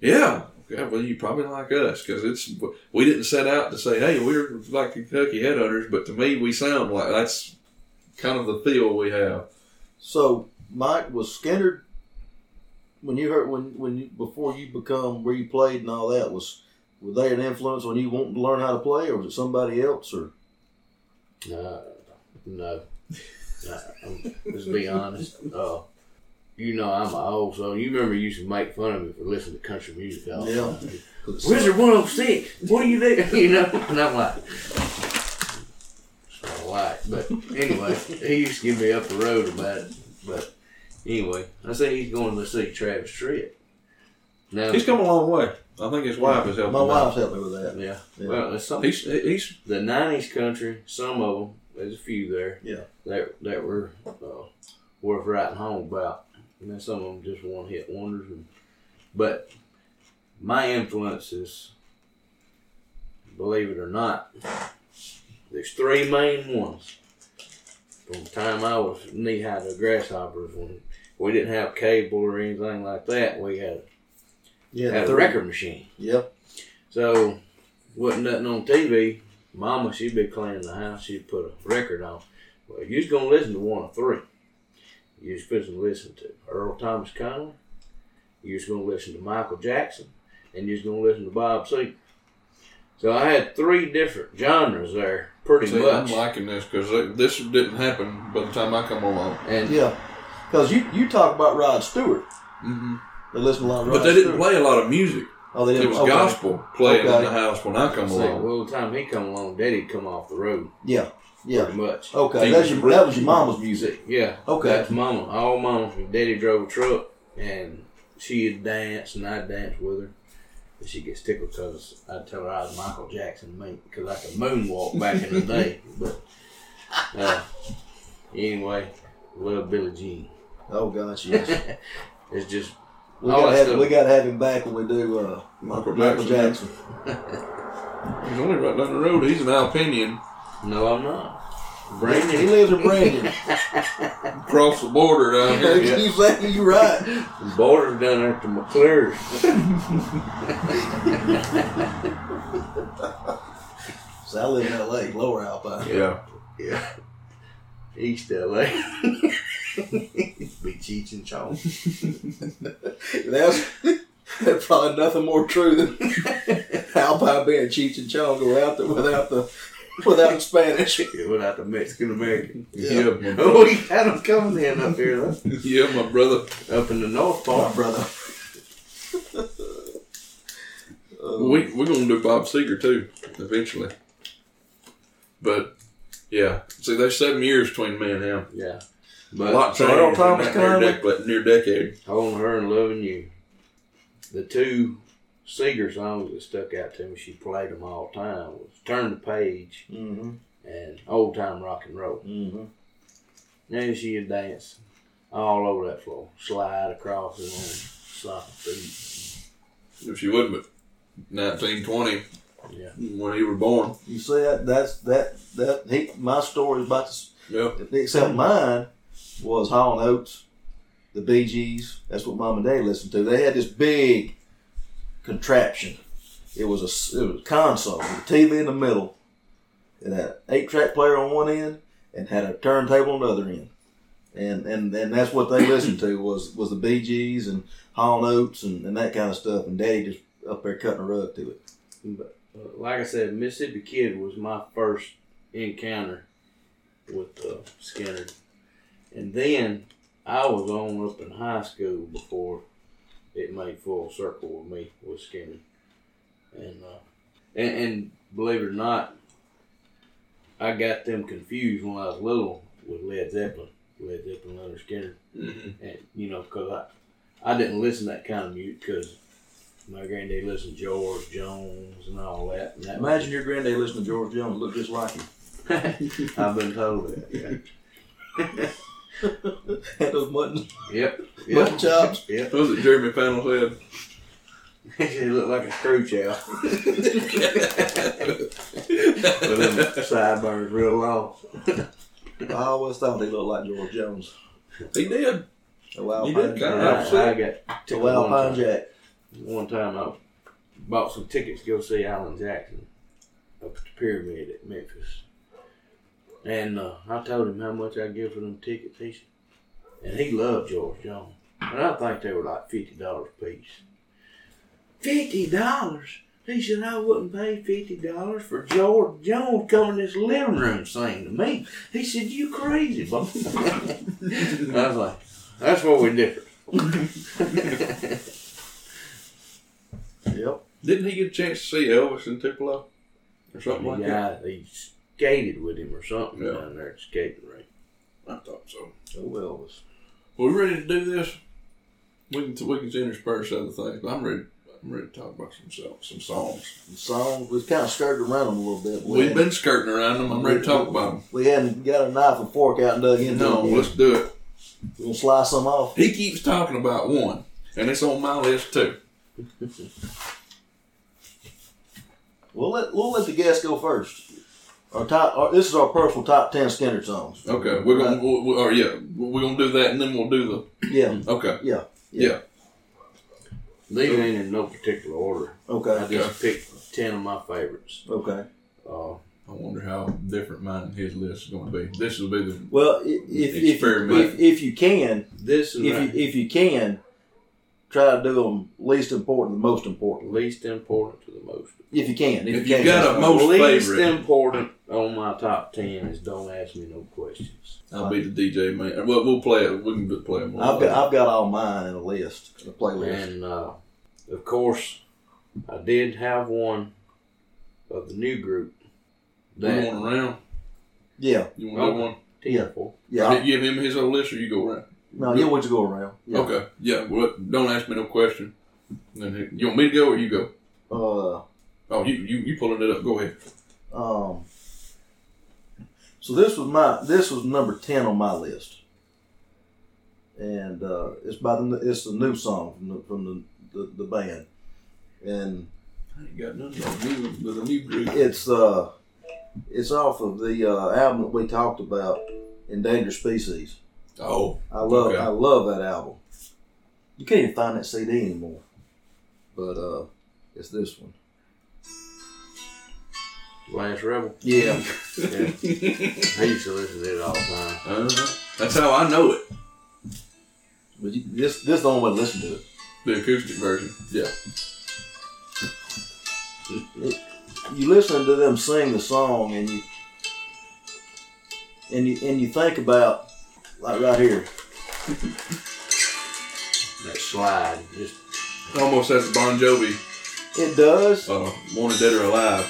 Yeah. Okay, well, you probably like us because it's we didn't set out to say, "Hey, we're like Kentucky Headhunters," but to me, we sound like that's kind of the feel we have. So, Mike was Skynyrd. When you heard when when you before you become where you played and all that was were they an influence on you wanting to learn how to play, or was it somebody else? Or Uh, no. Let's be honest. Uh, you know I'm an old, so you remember you used to make fun of me for listening to country music all the Yeah. time. Wizard 106, what are you doing? [LAUGHS] You know? And I'm like, it's not like, but anyway, he used to give me up the road about it. But anyway, I say he's going to see Travis Tritt. Now, He's come a long way. I think his wife has helped My him out. wife's helped me with that. yeah. Yeah. Well, there's some He's he's the '90s country. Some of them, there's a few there. Yeah. That that were uh, worth writing home about, and then some of them just one hit wonders. And, but my influences, believe it or not, there's three main ones. From the time I was knee high to grasshoppers, when we didn't have cable or anything like that, we had, Yeah, had a the- record machine. Yep. So, wasn't nothing on TV. Mama, she'd be cleaning the house. She'd put a record on. Well, you was gonna listen to one of three. You was supposed to listen to Earl Thomas Conley. You was gonna listen to Michael Jackson, and you was gonna listen to Bob Seger. So I had three different genres there, pretty see, much. I'm liking this because this didn't happen by the time I come along. and Yeah. Because you, you talk about Rod Stewart. Mm-hmm. They listen a lot of Rod But they didn't play a lot of music. Oh, they didn't. It was okay. gospel playing Okay. in the house when I come see, along. well, the time he come along, Daddy'd come off the road Yeah. Yeah. pretty much. Okay. That's was your, that was your mama's music. Music, yeah. Okay. That's mama. All mama. Daddy drove a truck, and she'd dance, and I'd dance with her. And she gets tickled because I'd tell her I was Michael Jackson to me because I could moonwalk back in the [LAUGHS] day. But uh, anyway, love Billie Jean. Oh gosh, yes. [LAUGHS] it's just We gotta have stuff. we gotta have him back when we do uh, Michael Michael Jackson. Jackson. [LAUGHS] He's only right down the road. He's an Alpinian. no, I'm not. He lives in Brandon. [LAUGHS] Across the border down [LAUGHS] here. you exactly you right. The borders down there to McClure's. So I live in L.A. Lower Alpine. Yeah. Yeah. East LA. [LAUGHS] Be Cheech and Chong. That's, that's probably nothing more true than [LAUGHS] Alpine being Cheech and Chong go out there without the without the Spanish. [LAUGHS] Without the Mexican American. Yeah, my Oh, we had them coming in up here, though. yeah, my brother. Up in the North My Part. brother. Uh, We we're gonna do Bob Seger too eventually. But yeah, see, there's seven years between me and him. Yeah. A But lot So changed Earl in Thomas that near, Conley? dec- near decade. Holding Her and Loving You. The two Seger songs that stuck out to me, she played them all the time, was Turn the Page mhm, and Old Time Rock and Roll. mhm. And she'd dance all over that floor, slide across it on soft feet. If you wouldn't, but 1920 Yeah. when he was born. You see that? That's that that he. My story is about to Yep. except mine was Hall and Oates, the Bee Gees. That's what Mom and Dad listened to. They had this big contraption. It was a it was a console with a TV in the middle. It had an eight track player on one end and had a turntable on the other end. And and, and that's what they listened to was was the Bee Gees and Hall and Oates and, and that kind of stuff. And Daddy just up there cutting a rug to it. But like I said, Mississippi Kid was my first encounter with uh, Skynyrd, and then I was on up in high school before it made full circle with me with Skynyrd, and uh, and, and believe it or not, I got them confused when I was little with Led Zeppelin, Led Zeppelin, Lynyrd Skynyrd, hmm and you know, cause I, I didn't listen to that kind of music because my granddad listened to George Jones and all that. And that was- Imagine your granddad listening to George Jones look just like him. [LAUGHS] I've been told that. Yeah. [LAUGHS] Had those mutton Yep. mutton chops. Yep. What was it Jeremy Fennell said? he looked like a screw chow [LAUGHS] with them sideburns real long. I always thought he looked like George Jones. he did. A wild He pine did Jack. kinda. I, Absolutely. I got A tickled wild one pine time. jack. One time I bought some tickets to go see Alan Jackson up at the Pyramid at Memphis. And uh, I told him how much I'd give for them tickets. He said, and he loved George Jones. And I think they were like $50 a piece. $50? He said, I wouldn't pay $50 for George Jones coming in this living room singing to me. He said, You crazy, boy. [LAUGHS] I was like, That's where we're different. Yep. Didn't he get a chance to see Elvis in Tupelo or something like that? Yeah, he skated with him or something Yeah. down there at the skating rink. I thought so. Oh, Elvis. Well, we ready to do this? We can we can intersperse other things, but I'm ready. I'm ready to talk about some so- some songs. The songs, we've kind of skirted around them a little bit. We We've hadn't- been skirting around them. I'm ready to talk about them. We hadn't got a knife and fork out and dug them. into No, yet. let's do it. We'll slice some off. He keeps talking about one, and it's on my list too. We'll let we'll let the guests go first. Our top. Our, this is our personal top ten Skynyrd songs. Okay, we're gonna, we'll, we'll- or yeah, we're gonna do that, and then we'll do the Yeah. Okay, Yeah. yeah. These ain't in no particular order. Okay, I Okay. just picked ten of my favorites. Okay. Uh, I wonder how different mine and his list is going to be. This will be the Well, i- if if if, if you can, this is if you, if you can, try to do them least important, to the most important. least important to the most. If you can. If, If you you can. got a that's fine. most least favorite. important on my top ten is don't ask me no questions. I'll be the DJ man. Well, we'll play it. We can just play them. I've got I've got all mine in a list, in a playlist. And uh, of course, I did have one of the new group. You That want around? Yeah. You want to Okay. do one? Yeah. Yeah. You give him his whole list, or you go around? No, you want to go around. Yeah. Okay. Yeah. Well, don't ask me no question. You want me to go or you go? Uh. Oh, you you you pulling it up? Go ahead. Um, so this was my this was number ten on my list, and uh, it's by the it's the new song from the from the, the, the band, and I ain't got nothing on new with a new group. it's uh it's off of the uh, album that we talked about, Endangered Species. Oh, I love Okay. I love that album. You can't even find that CD anymore, but uh, it's this one. Last Rebel. Yeah, [LAUGHS] Yeah. I used to listen to it all the time. uh-huh. that's how I know it. but you, this this is the only way to listen to it. The acoustic version. Yeah. you listen to them sing the song and you and you and you think about like right here [LAUGHS] That slide, just Almost has Bon Jovi. it does Uh, Wanted Dead or Alive.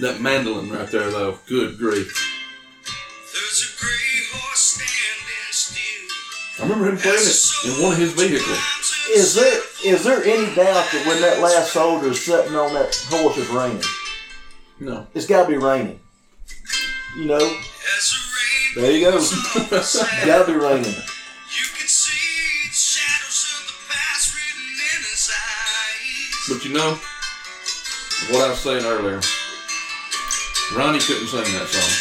That mandolin right there, though. Good grief. There's a gray horse standing still. I remember him playing it in one of his vehicles. is there is there any doubt that when that last soldier is sitting on that horse it's raining No. it's got to be raining you know As the rain there you go falls on got to be raining You can see the shadows of the past written in his eyes. But you know, what I was saying earlier, Ronnie couldn't sing that song.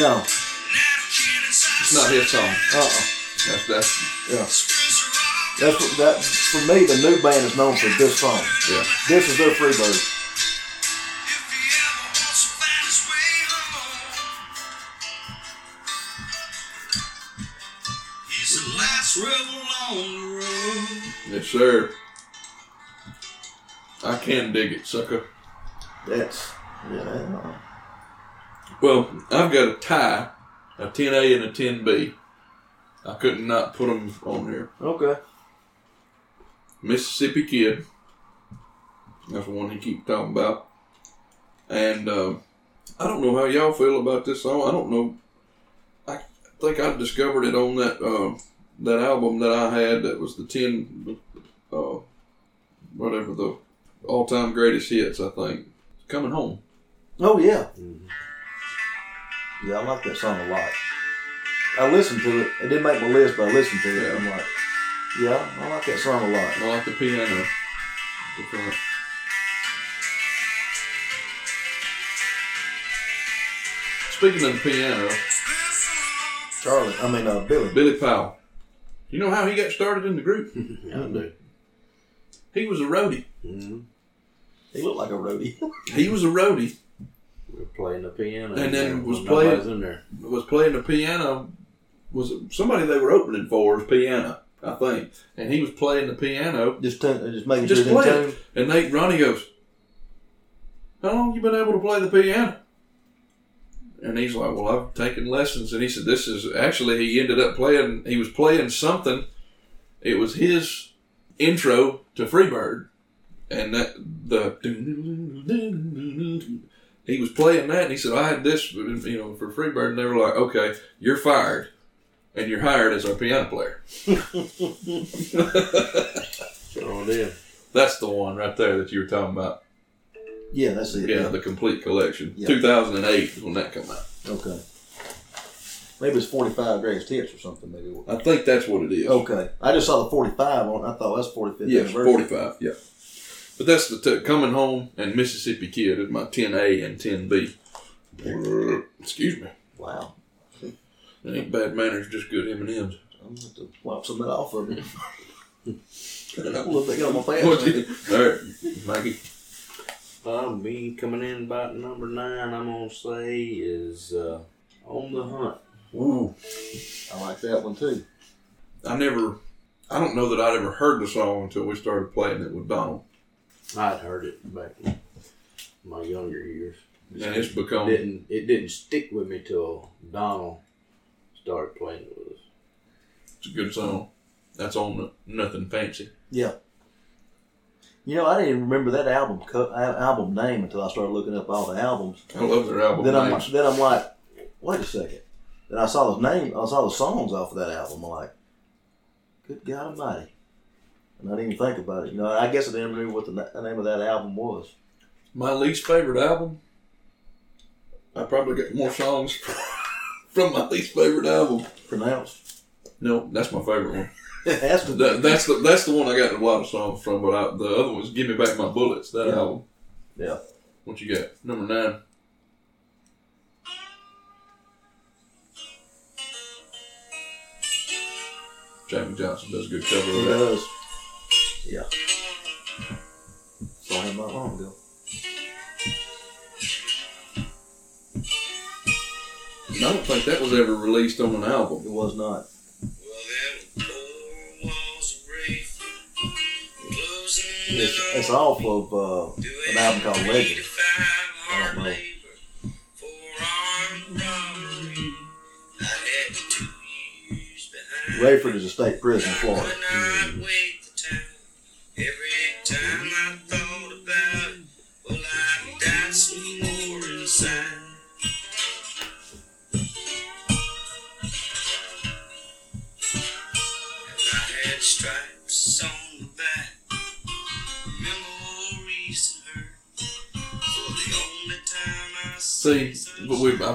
no Now the kid inside It's not his song. uh-uh That's that's yeah whispers are all that's what that for me the new band is known for this song yeah. this is their freebird Yes, sir. I can dig it, sucker. that's yeah Well, I've got a tie, a 10A and a 10B. I couldn't not put them on here. okay Mississippi Kid. That's the one he keeps talking about. And uh, I don't know how y'all feel about this song. I don't know. I think I discovered it on that uh, that album that I had that was the ten, uh, whatever the all time greatest hits. I think coming home. oh yeah mhm. Yeah, I like that song a lot. I listened to it. It didn't make my list, but I listened to it. Yeah. I'm like, yeah, I like that song a lot. I like the piano. The front. Speaking of the piano, Charlie, I mean uh, Billy. Billy Powell. You know how he got started in the group? [LAUGHS] I do. He was a roadie. Mhm. He looked like a roadie. He was a roadie. We were playing the piano, And then was nobody's playing- in there. Was playing the piano. Was somebody they were opening for was piano, I think. And he was playing the piano. just tune, just making Just sure it's in play it. tune. And Nate Ronnie goes, How long you been able to play the piano? And he's like, Well, I've taken lessons. And he said, This is actually, he ended up playing, he was playing something. It was his intro to Freebird. and that the he was playing that, and he said, "I had this, you know, for Freebird," and they were like, "Okay, you're fired, and you're hired as our piano player." [LAUGHS] Oh, sure did. That's the one right there that you were talking about. Yeah, that's it. Yeah, the complete collection. Yeah. 2008 is when that came out. Okay. Maybe it's 45 greatest hits or something. Maybe. I think that's what it is. Okay. I just saw the 45 on. I thought that's 45th Yes, anniversary. 45. Yeah. But that's the t- coming home and Mississippi Kid is my 10A and 10B. Excuse me. Wow. It ain't bad manners, just good M and M's. I'm going to have to wipe some of that off of me. [LAUGHS] a little bit on my pants. All right, Mikey. Uh, me coming in about number nine, I'm gonna say is uh, on the hunt. Ooh, I like that one too. I never. I don't know that I'd ever heard the song until we started playing it with Donald, I'd heard it back in my younger years. and it's become. didn't it didn't stick with me till Donald started playing it with us. It's a good song. That's on the, nothing fancy. Yeah. You know, I didn't even remember that album co- album name until I started looking up all the albums. I love their album then I'm names. then I'm like, wait a second. Then I saw the name. I saw the songs off of that album. I'm like, good God Almighty. And I didn't even think about it. You know, I guess I didn't remember what the, the name of that album was. My least favorite album. I probably got more songs [LAUGHS] from my least favorite album. Pronounced. No, that's my favorite one. [LAUGHS] To be. That, that's the that's the one I got lot of songs from. But I, the other one was "Give Me Back My Bullets." That Yeah. album. Yeah. What you got? Number nine. Jamey Johnson does a good cover He of that. does. Yeah. Saw him not long ago. I don't think that was ever released on an album. It was not. It's, it's off of uh, an album called Legend. I don't know. Raiford is a state prison in Florida. Every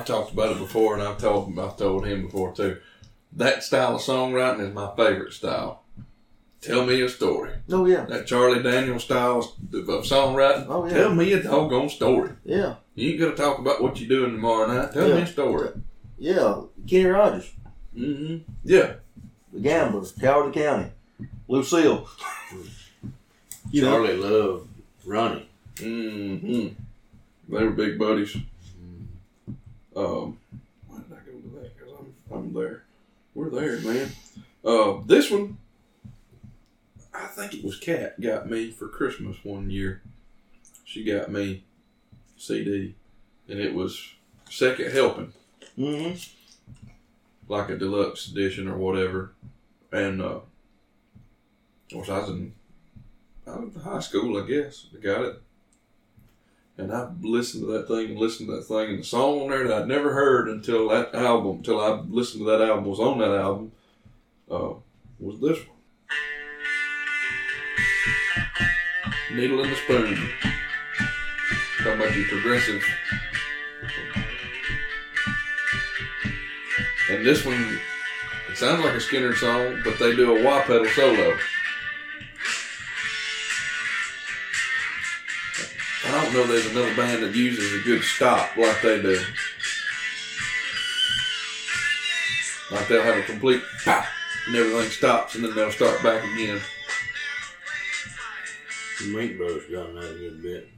talked about it before, and I've told I've told him before too. That style of songwriting is my favorite style. Tell me a story. Oh yeah, That Charlie Daniels style of songwriting. Oh, yeah. Tell me a doggone story. yeah, You ain't gonna talk about what you're doing tomorrow night. Tell me a story. yeah. Kenny Rogers, Mm-hmm. Yeah. the gambler, Cowardly County, Lucille. You know, Charlie loved Ronnie. Mm-hmm. They were big buddies. Um, why did I go to that? Because I'm, I'm there. We're there, man. Uh, this one, I think it was Kat got me for Christmas one year. She got me CD, and it was Second Helping, hmm like a deluxe edition or whatever. And uh, of course, I was in, I was in high school, I guess. I got it. And I listened to that thing and listened to that thing, and the song on there that I'd never heard until that album, until I listened to that album, was on that album, uh, was this one. Needle and the Spoon. Talking about your progressive. And this one, it sounds like a Skynyrd song, but they do a wah pedal solo. Don't know there's another band that uses a good stop like they do. Like they'll have a complete pop and everything stops and then they'll start back again. The Mink Brothers done that a good bit.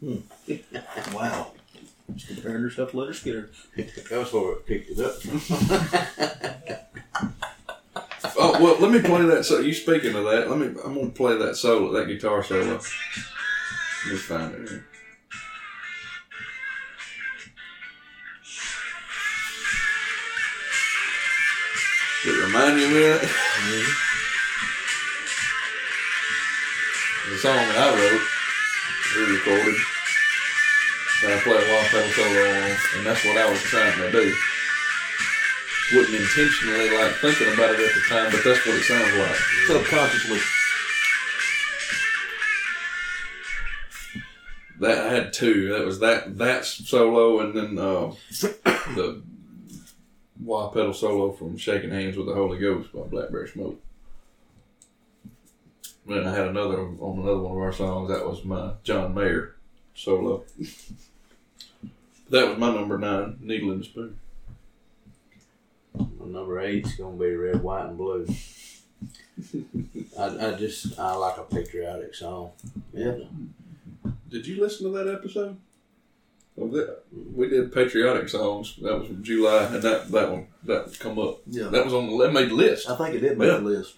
Hmm. [LAUGHS] wow. Just comparing herself to Lynyrd Skynyrd. [LAUGHS] that was where it picked it up. [LAUGHS] Oh well, let me play that. So you speaking of that, let me. I'm gonna play that solo, that guitar solo. Let me find it. Here. Does it remind you of that? Mm-hmm. The song that I wrote, we recorded. And I played Wild Pedal solo on, and that's what I was trying to do. Wouldn't intentionally like thinking about it at the time, but that's what it sounds like. Subconsciously. That I had two. That was that that solo, and then uh, [COUGHS] the Wild Pedal solo from "Shaking Hands with the Holy Ghost" by Blackberry Smoke. Then I had another on another one of our songs. That was my John Mayer solo. that was my number nine, "Needle and the Spoon." My number eight's gonna be red, white, and blue. [LAUGHS] I, I just I like a patriotic song. Yeah. Did you listen to that episode? Of that, we did patriotic songs. That was from July, and that that one that come up. Yeah. That was on the that made list. I think it did make Yeah. the list.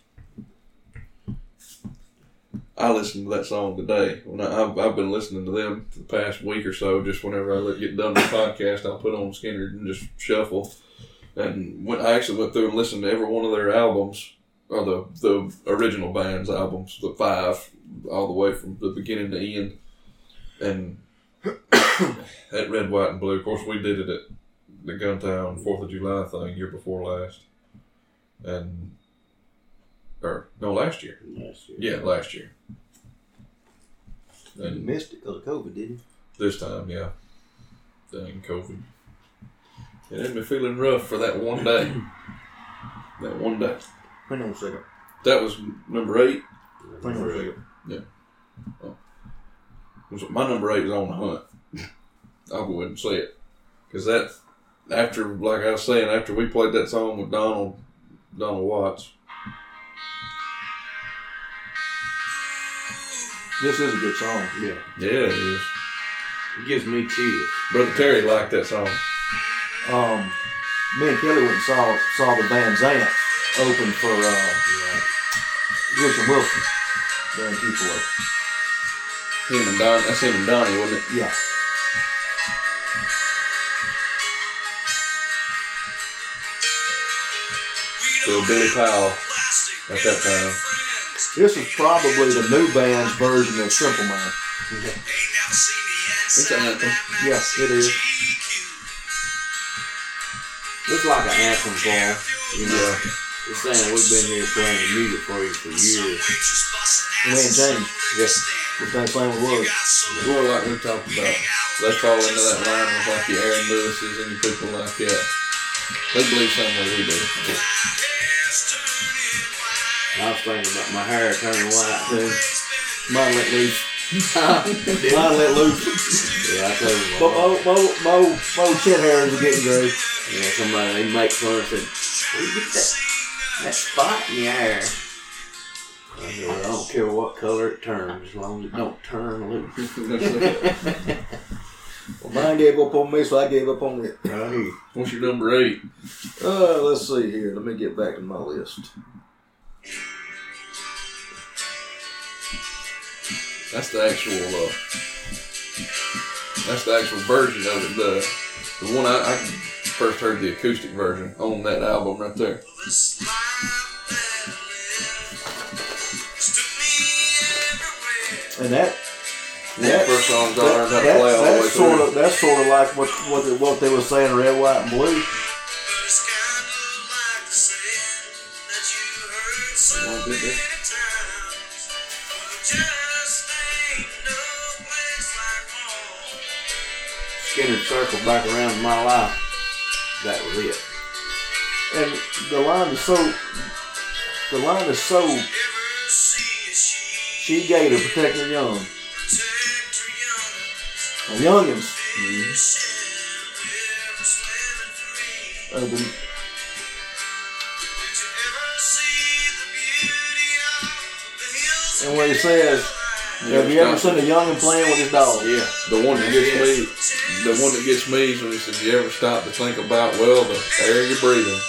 I listened to that song today. When I, I've, I've been listening to them for the past week or so. Just whenever I let get done with the podcast, I'll put on Skynyrd and just shuffle. And when I actually went through and listened to every one of their albums, or the the original band's albums, the five, all the way from the beginning to end. And [COUGHS] that red, white, and blue. Of course, we did it at the Guntown Fourth of July thing year before last, and or no, last year. Last year. Yeah, last year. You And missed it because of COVID, didn't you? this time, yeah. Dang COVID. It had me feeling rough for that one day. that one day. Hang on a second. That was number eight. Hang on a second. Was- oh. My number eight was on the hunt. I'll go ahead and say it. Because that, after, like I was saying, after we played that song with Donald, Donald Watts, This is a good song. Yeah. yeah, it is. It gives me chills. Brother Terry liked that song. Um, me and Kelly went and saw saw the Van Zants open for uh, Yeah. Richard Wilson there in Tupelo. Him and Don, that's him and Donnie, wasn't it? Yeah. So Billy Powell at that time. This is probably the new band's version of Simple Man. It's an anthem. Yes, it is. Looks like an anthem song. You know. It's saying we've been here playing the music for you for years. We ain't changed. Yes. The same same it was. Well, like we talked about, they fall into that line with like your Aaron Lewis's and your people like that. They believe something that we do. I was thinking about my hair turning white too. Mine let loose. [LAUGHS] Mine let loose. Yeah, I told you. Mo, Mo, Mo, Mo chin hairs are getting gray. Yeah, somebody they make fun and said, "Where you get that that spot in your hair?" I I don't care what color it turns, as long as it don't turn loose. [LAUGHS] Well, mine gave up on me, so I gave up on it. Right. What's your number eight? Uh, let's see here. Let me get back to my list. That's the actual. Uh, that's the actual version of it. The the one I, I first heard the acoustic version on that album right there. And that That first songs I learned how to that- play all that's sort through. of that's sort of like what what they, what they were saying, red, white, and blue. That. Skinner circled back around in my life. That was it. And the line is so the line is so she gave to protect her young, her youngins. Uh, the, and where he says, "Have you ever seen a youngin playing with his dog?" Yeah, the one that gets me, the one that gets me is when he says, "You ever stop to think about well the air you're breathing?"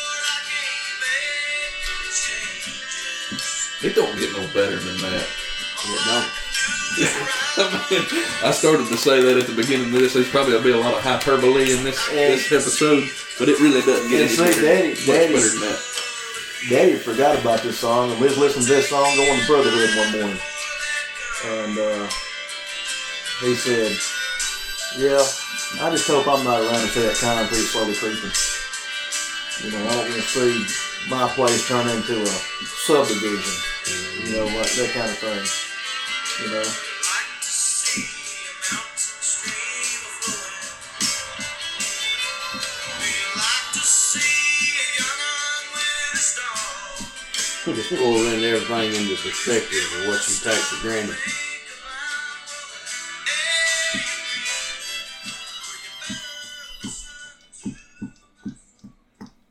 It don't get no better than that. Don't. [LAUGHS] I, started to say that at the beginning of this. There's probably gonna be a lot of hyperbole in this this episode, but it really doesn't get any better, Daddy- much Daddy- better than that. Daddy forgot about this song and we was listening to this song going to Brotherhood one morning. and uh, he said, "Yeah, I just hope I'm not around to see that concrete slowly creeping. You know, I don't want to see my place turn into a subdivision. You know, like that kind of thing. You know." Like to see a stream of flow. We like to see a young one with a stone. Just pulling everything into perspective of what you take for granted.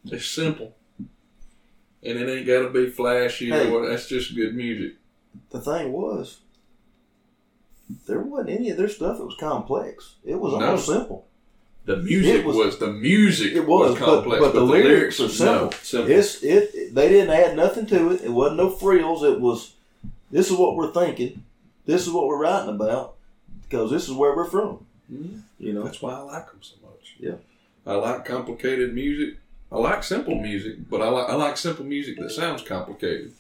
It's simple. And it ain't got to be flashy Hey. or what. That's just good music. The thing was, there wasn't any of their stuff that was complex. It was No. all simple. The music was, was- the music It was, but- complex, but, the, lyrics, are no, simple. simple. It's it. They didn't add nothing to it. It wasn't no frills. It was. This is what we're thinking. This is what we're writing about because this is where we're from. Mhm. You know. That's why I like them so much. Yeah. I like complicated music. I like simple music, but I like I like simple music that sounds complicated.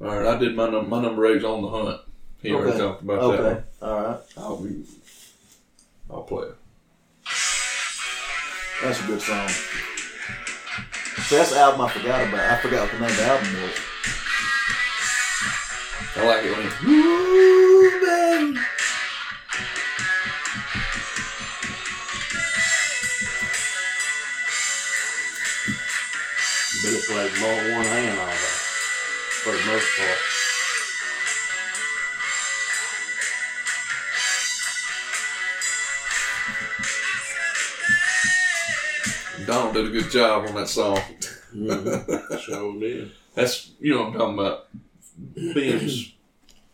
All right, I did my num- my number eight's on the hunt. He already Okay. talked about Okay. that. All right. I'll be, I'll play it. That's a good song. That's the album I forgot about. I forgot what the name of the album was. I like it when he, Ooh, baby. Bill played more one hand all that, for the most part. Donald did a good job on that song. Mm-hmm. Sure did. That's you know I'm talking about. Ben's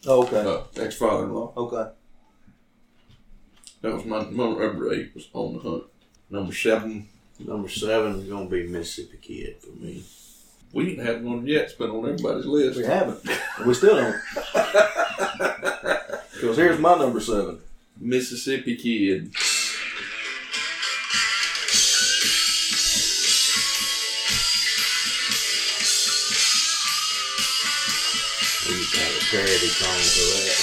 Okay. uh, ex father in law. Okay. That was my, my number eight was on the hunt. Number seven, Number seven is gonna be Mississippi Kid for me. we didn't had one yet. It's been on everybody's list. We haven't. We still don't. [LAUGHS] Because here's my number seven. Mississippi Kid. Parody song for that.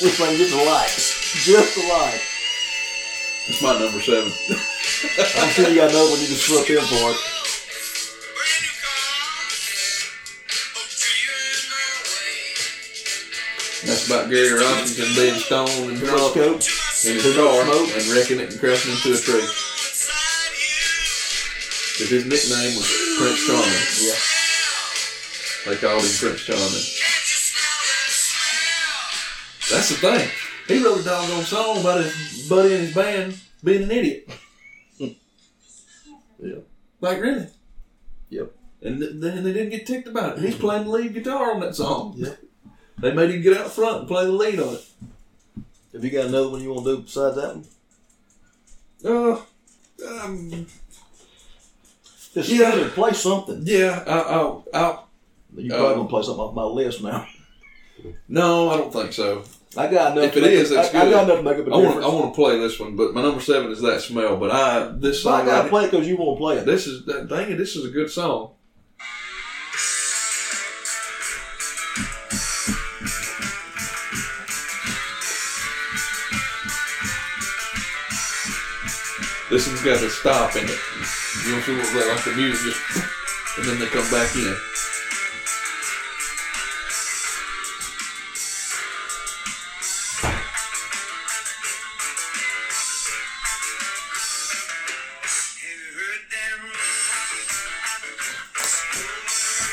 We sing just alike. Just alike. It's my number seven. I'm sure you got another one you just slip in for it. Brand new car, a tree in my way. That's about Gary Rossington being stoned and drunk Coach. in his Too much car and wrecking it and crashing into a tree. Inside you, 'Cause his nickname was Prince Charming. Yeah. They called him Prince Charming. can't you smell that smell? That's the thing. He wrote a doggone song about his buddy and his band being an idiot. [LAUGHS] Yeah. Like really? Yep. And th- then they didn't get ticked about it. He's playing the lead guitar on that song. Yep. [LAUGHS] They made him get out front and play the lead on it. Have you got another one you want to do besides that one? Uh, um, Just Yeah. yeah. play something. yeah, I, I'll, I'll. You probably Um, gonna play something off my list now. No, I don't think so. I got enough. If to it make is, a- that's I, I got enough to make up a I want, difference. I want to play this one, but my number seven is that smell. But I, this But I song, gotta right play it because you won't play it. this is that. Dang it, this is a good song. This one's got a stop in it. You know, see what like the music just, and then they come back in.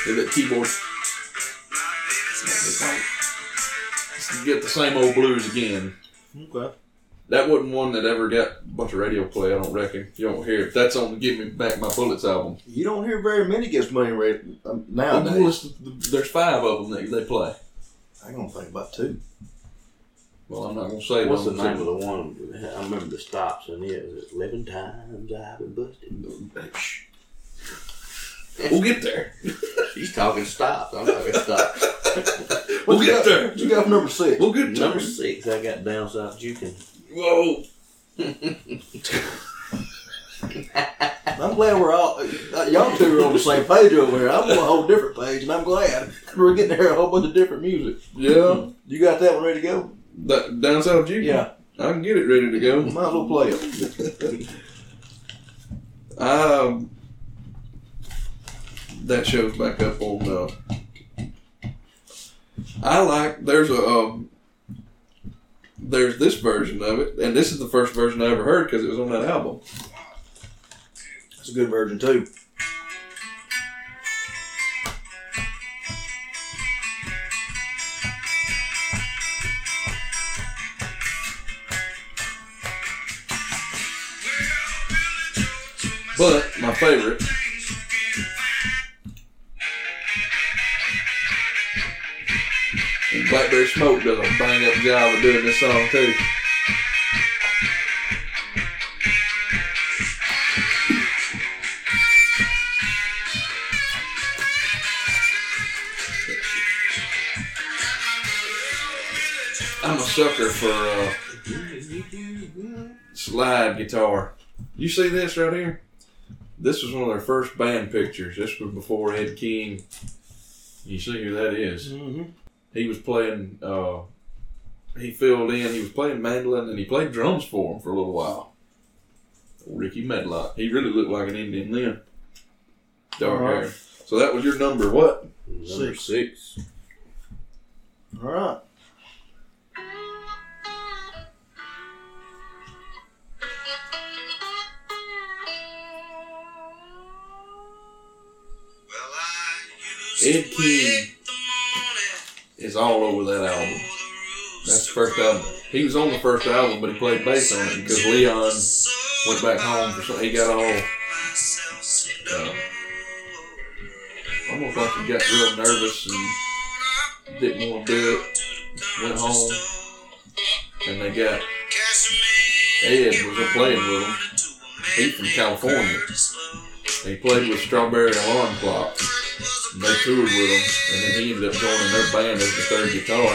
Hear that keyboard. My You get the same old blues again. Okay. That wasn't one that ever got a bunch of radio play. I don't reckon. You don't hear it. That's on the "Give Me Back My Bullets" album. You don't hear very many gets money rate um, Well, nowadays. there's five of them that they play. I'm gonna think about two. Well, I'm not gonna say What's the name of the one? I remember the stops in it. Is it Eleven Times I've Been Busted? Shh. We'll get there. She's talking stops. I'm talking stop. We'll What get got- there. What you got for number six? We'll get there. Number six, I got down south juking. Whoa. [LAUGHS] I'm glad we're all uh, y'all two are on the same page over here. I'm on a whole different page, and I'm glad we're getting to hear a whole bunch of different music. Yeah, You got that one ready to go? that, down south you. Yeah, I can get it ready to go. might as well play it. [LAUGHS] Um, that shows back up on. Uh, I like. There's a. Um, there's this version of it, and this is the first version I ever heard because it was on that album. It's a good version too. But my favorite. Blackberry Smoke does a bang up job of doing this song too. I'm a sucker for uh, slide guitar. You see this right here? This was one of their first band pictures. This was before Ed King. You see who that is? Mm-hmm. He was playing. Uh, he filled in. He was playing mandolin and he played drums for him for a little while. Rickey Medlocke. He really looked like an Indian then. Dark Alright. hair. So that was your number. What? Number Six. six. All right. Well, I Ed King wake the morning is all over that album. That's the first album. He was on the first album, but he played bass on it because Leon went back home for something. He got all uh, almost like he got real nervous and didn't want to do it. Went home and they got Ed was playing with him. He from California. He played with Strawberry Alarm Clock. And they toured with him, and then he ended up joining their band as the third guitar.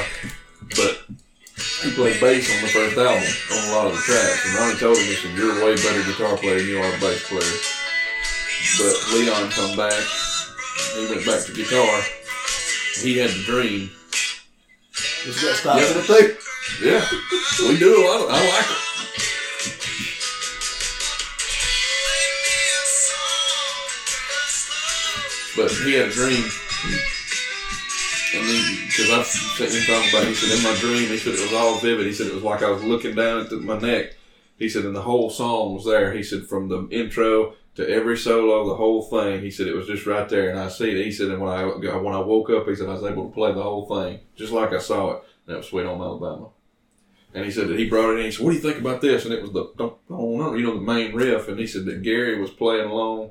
But he played bass on the first album on a lot of the tracks. And Ronnie told him, he said, "You're a way better guitar player than you are a bass player." But Leon come back. He went back to guitar. He had the dream. Just got stopped Yeah. in the tape. Yeah, we do a lot of. I like it. But he had a dream. And then, because I've seen him talk about, he said, in my dream, he said it was all vivid. He said it was like I was looking down at the, my neck. He said, and the whole song was there. He said, from the intro to every solo, the whole thing. He said it was just right there, and I see it. He said, and when I when I woke up, he said I was able to play the whole thing just like I saw it. And that was Sweet Home Alabama. And he said that he brought it in. He said, "What do you think about this?" And it was the you know the main riff. And he said that Gary was playing along.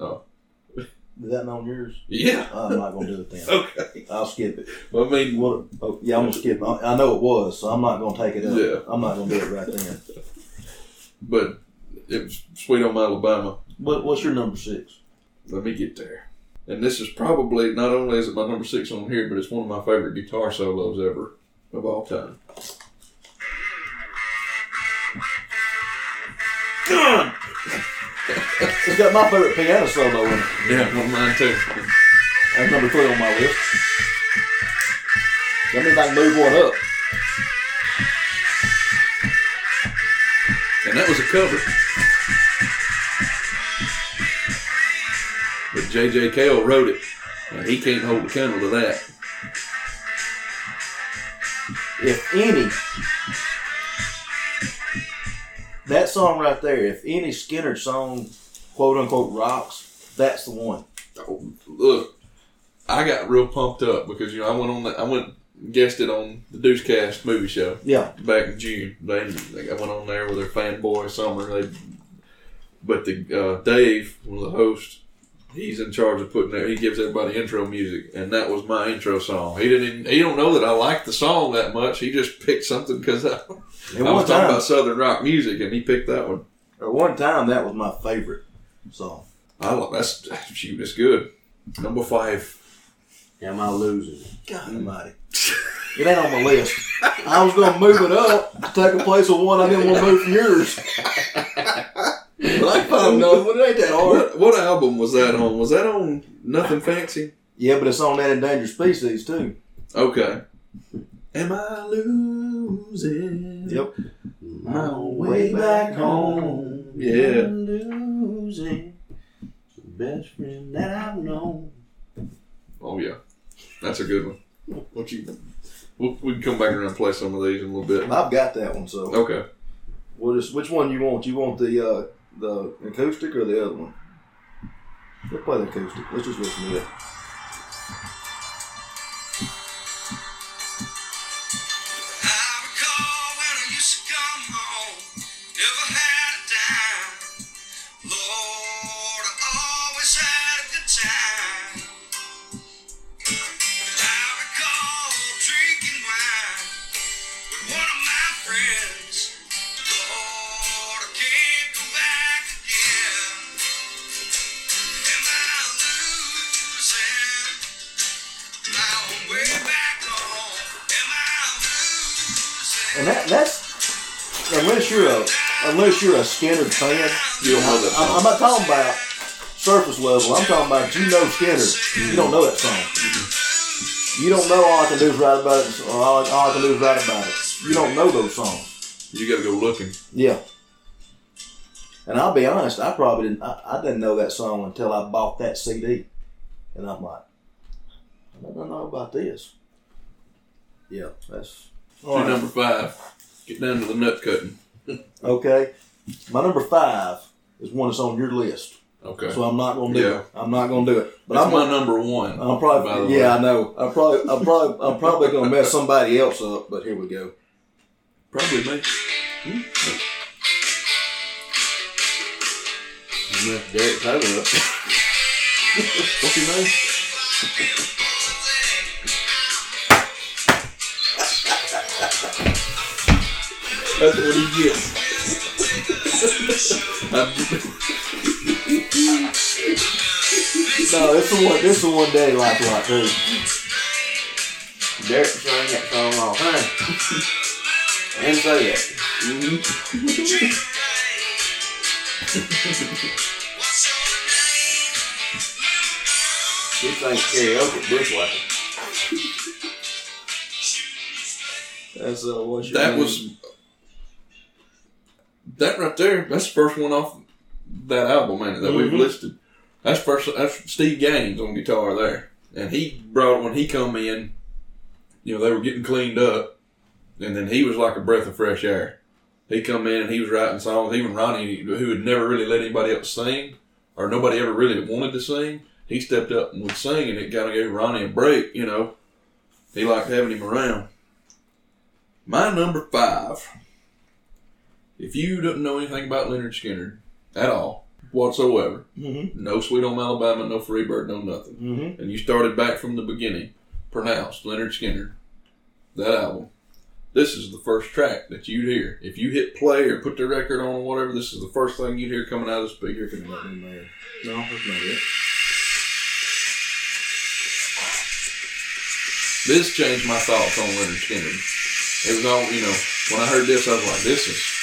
Oh. Is that on yours? Yeah. Oh, I'm not gonna do it then. Okay. I'll skip it. I mean, What? Oh, yeah, I'm gonna skip. it. I, I know it was, so I'm not gonna take it up. Yeah. I'm not gonna do it right then. but it was Sweet Home Alabama. What, what's your number six? Let me get there. And this is probably not only is it my number six on here, but it's one of my favorite guitar solos ever of all time. It's got my favorite piano solo in it. Yeah, of mine too. That's number three on my list. That means I can move one up. And that was a cover. But J.J. Cale wrote it, and he can't hold a candle to that. If any, that song right there, if any Skynyrd song, quote unquote, rocks, that's the one. Oh, look, I got real pumped up because you know I went on the I went guested on the Deuce Cast movie show Yeah. back in June. They, they I went on there with their fanboy summer. They, but the uh, Dave, one of the hosts, he's in charge of putting there. He gives everybody intro music, and that was my intro song. He didn't. Even, he don't know that I like the song that much. He just picked something because I, I one was talking time, about Southern rock music, and he picked that one. at one time, that was my favorite song. I love that's shoot. It's good. Number five. Am I losing? God Almighty. It ain't on my list. I was gonna move it up, take a place of one I didn't want to move from yours. [LAUGHS] But I I don't know, but it ain't that hard. What, what album was that on? Was that on Nuthin' Fancy? Yeah, but it's on that endangered species too. Okay. Am I losing? Yep. My way back home. Yeah. I'm losing the best friend that I've known. Oh yeah, that's a good one. What you? We'll, we can come back around and play some of these in a little bit. I've got that one. So, Okay. what is which one you want? You want the uh, the acoustic or the other one? Let's play the acoustic. Let's just listen to it. Unless you're a Skynyrd fan. You don't know that I'm, song. I'm not talking about surface level. I'm talking about you know Skynyrd. You don't know that song. You don't know all I can do is write about it. Or all, I- all I can do is write about it. You don't know those songs. You got to go looking. Yeah. And I'll be honest, I probably didn't. I, I didn't know that song until I bought that CD, and I'm like, I don't know about this. Yeah, that's all right. number five. Get down to the nut cutting. Okay, my number five is one that's on your list, Okay. so I'm not gonna do Yeah. it. I'm not gonna do it. But That's I'm my number one. I'm probably way. yeah, I know. I'm probably I'm probably I'm probably gonna mess somebody else up. But here we go. Probably me. Hmm? I messed Derek Taylor up. [LAUGHS] What's your name? That's what he gets. [LAUGHS] No, this is one. This is one day like like too. Derek sang that song all the time. and say that. He sang karaoke at Bushwhacker. That's uh, what's your that name? was that right there. That's the first one off that album, man, that we've Mhm. listed. That's first. That's Steve Gaines on guitar there, and he brought when he come in. You know they were getting cleaned up, and then he was like a breath of fresh air. He come in and he was writing songs. Even Ronnie, who had never really let anybody else sing, or nobody ever really wanted to sing, he stepped up and would sing, and it kind of gave Ronnie a break. You know, he liked having him around. My number five. If you don't know anything about Lynyrd Skynyrd at all, whatsoever, Mhm. no Sweet Home Alabama, no Freebird, no nothing, Mhm. and you started back from the beginning, pronounced Lynyrd Skynyrd, that album. This is the first track that you'd hear. If you hit play or put the record on or whatever, this is the first thing you'd hear coming out of the speaker. No, that's not it. This changed my thoughts on Lynyrd Skynyrd. It was all, you know, when I heard this, I was like, this is.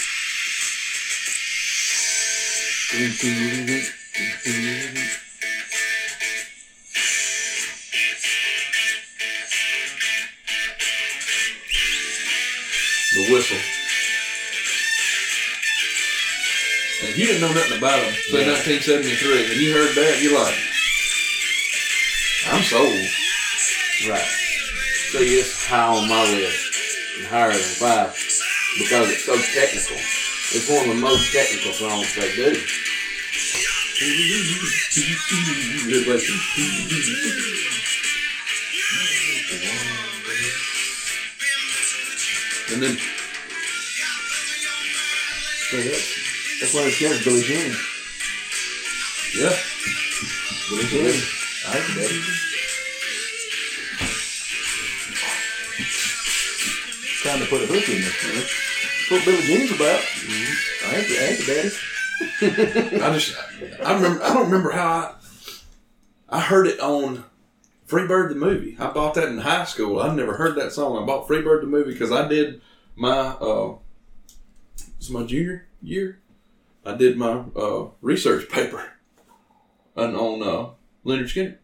The whistle. And if you didn't know nothing about him, say 1973, and you heard that, you're like, I'm sold. Right. See, it's high on my list and higher than five because it's so technical. It's one of the most technical songs they do. Good listen. And then So that's that's one of Skynyrd's Billie Jean. yeah, Billie Jean. I ain't that. Trying to put a hook in this, man. What Billie Jean's about. I ain't, I ain't the daddy. [LAUGHS] I just I remember I don't remember how I I heard it on Freebird the movie. I bought that in high school. I never heard that song. I bought Freebird the movie because I did my uh it's my junior year. I did my uh, research paper on, on uh, Lynyrd Skynyrd,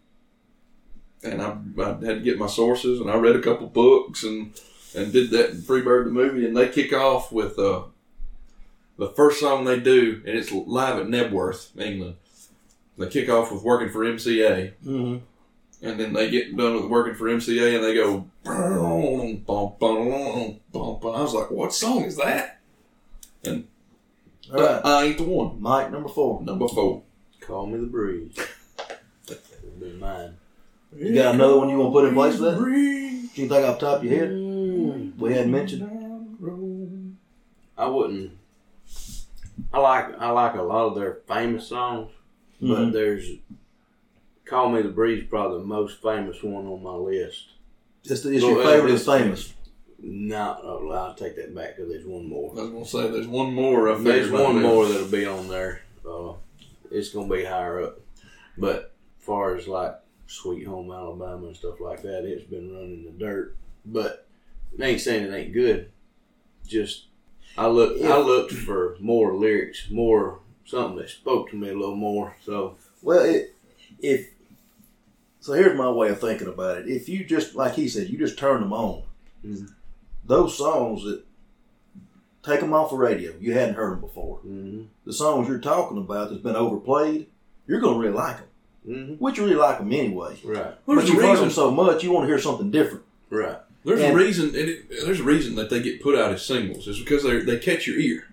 and I, I had to get my sources, and I read a couple books and and did that in Freebird the movie, and they kick off with uh, the first song they do, and it's live at Knebworth, England. They kick off with "Working for MCA," Mm-hmm. and then they get done with working for MCA, and they go. "Bum, bum, bum, bum, bum." I was like, "What song is that?" All right. I ain't the one. Mike, number four. Number four. Call me the breeze. that would be mine. You got another one you want to put in place for that? Breeze You think off the top of your head? We hadn't mentioned. down the road. I wouldn't. I like I like a lot of their famous songs, but Mhm. there's "Call Me the Breeze" probably the most famous one on my list. It's, the, it's Well, your uh, favorite it's- is famous. No, oh, I'll take that back because there's one more. I was gonna say there's one more. I There's one might be- more that'll be on there. Uh, it's gonna be higher up, but far as like Sweet Home Alabama and stuff like that, it's been running the dirt. But I ain't saying it ain't good. Just I look I looked for more lyrics, more something that spoke to me a little more. So Well, it, if so, here's my way of thinking about it. If you just like he said, you just turn them on. Mhm. Those songs that take them off the radio, you hadn't heard them before. mm-hmm, The songs you're talking about that's been overplayed, you're gonna really like them. mm-hmm, Which you really like them anyway. right, But There's you've heard reason. them so much, you want to hear something different. right, There's and- a reason. And it, there's a reason that they get put out as singles. Is because they they catch your ear.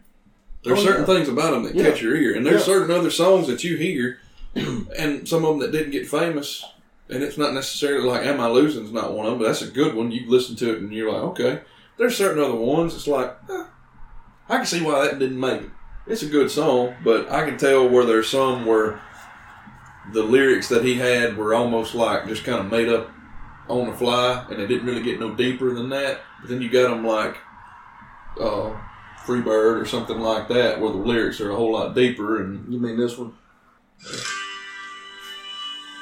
There's Oh, certain yeah. things about them that Yeah. catch your ear, and there's Yeah. certain other songs that you hear, [CLEARS THROAT] and some of them that didn't get famous. And it's not necessarily like "Am I Losing" is not one of them, but that's a good one. You listen to it and you're like, okay. There's certain other ones. It's like, eh, I can see why that didn't make it. It's a good song, but I can tell where there's some where the lyrics that he had were almost like just kind of made up on the fly, and it didn't really get no deeper than that. But then you got them like uh, Freebird or something like that, where the lyrics are a whole lot deeper. And You mean this one?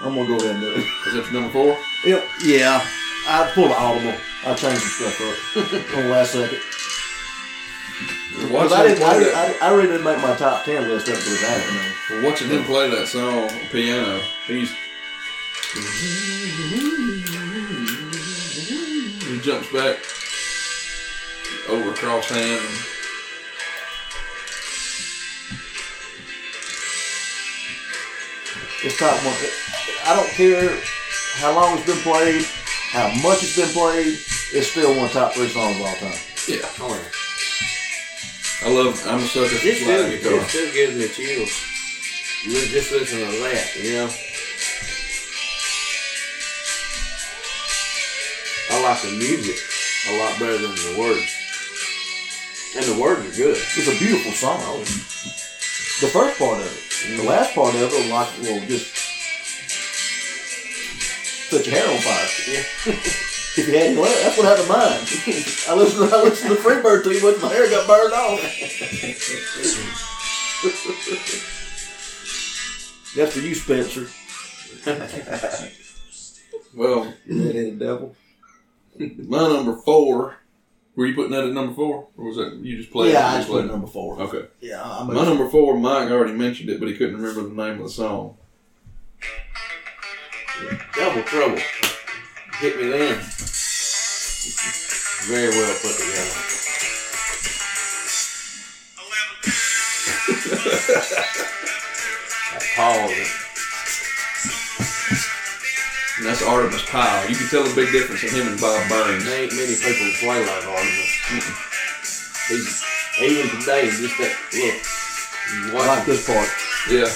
I'm gonna go ahead and do it. is that number four? Yep. Yeah. I pulled an audible. I changed some stuff up [LAUGHS] on the last second. Because I didn't. I, I, I really didn't make my top ten list up to that. You know. for watching him play that song on piano, he's he jumps back over cross hand. And, It's top one. I don't care how long it's been played, how much it's been played. It's still one of the top three songs of all time. yeah, oh yeah. I love. I'm a sucker for It still, slide it guitar. still gives me chills. Li- Just listen to that, you know. I like the music a lot better than the words. And the words are good. It's a beautiful song. The first part of it, the last part of it, like will just set your hair on fire. Yeah. If you had any left, that's what I had in mind. [LAUGHS] I listened. I listened to Freebird too much. My hair got burned off. [LAUGHS] That's for you, Spencer. Well, You red-headed devil. My number four. Were you putting that at number four, or was that you just played? yeah, it I just played number four. Okay. Yeah, I'm My number four, Mike already mentioned it, but he couldn't remember the name of the song. Double trouble. Hit me then. Very well put together. [LAUGHS] I paused it. And that's Artimus Pyle. You can tell the big difference in him and Bob Burns. There ain't many people who play like Artimus. He's, even today, just that look. I like this part. Yeah.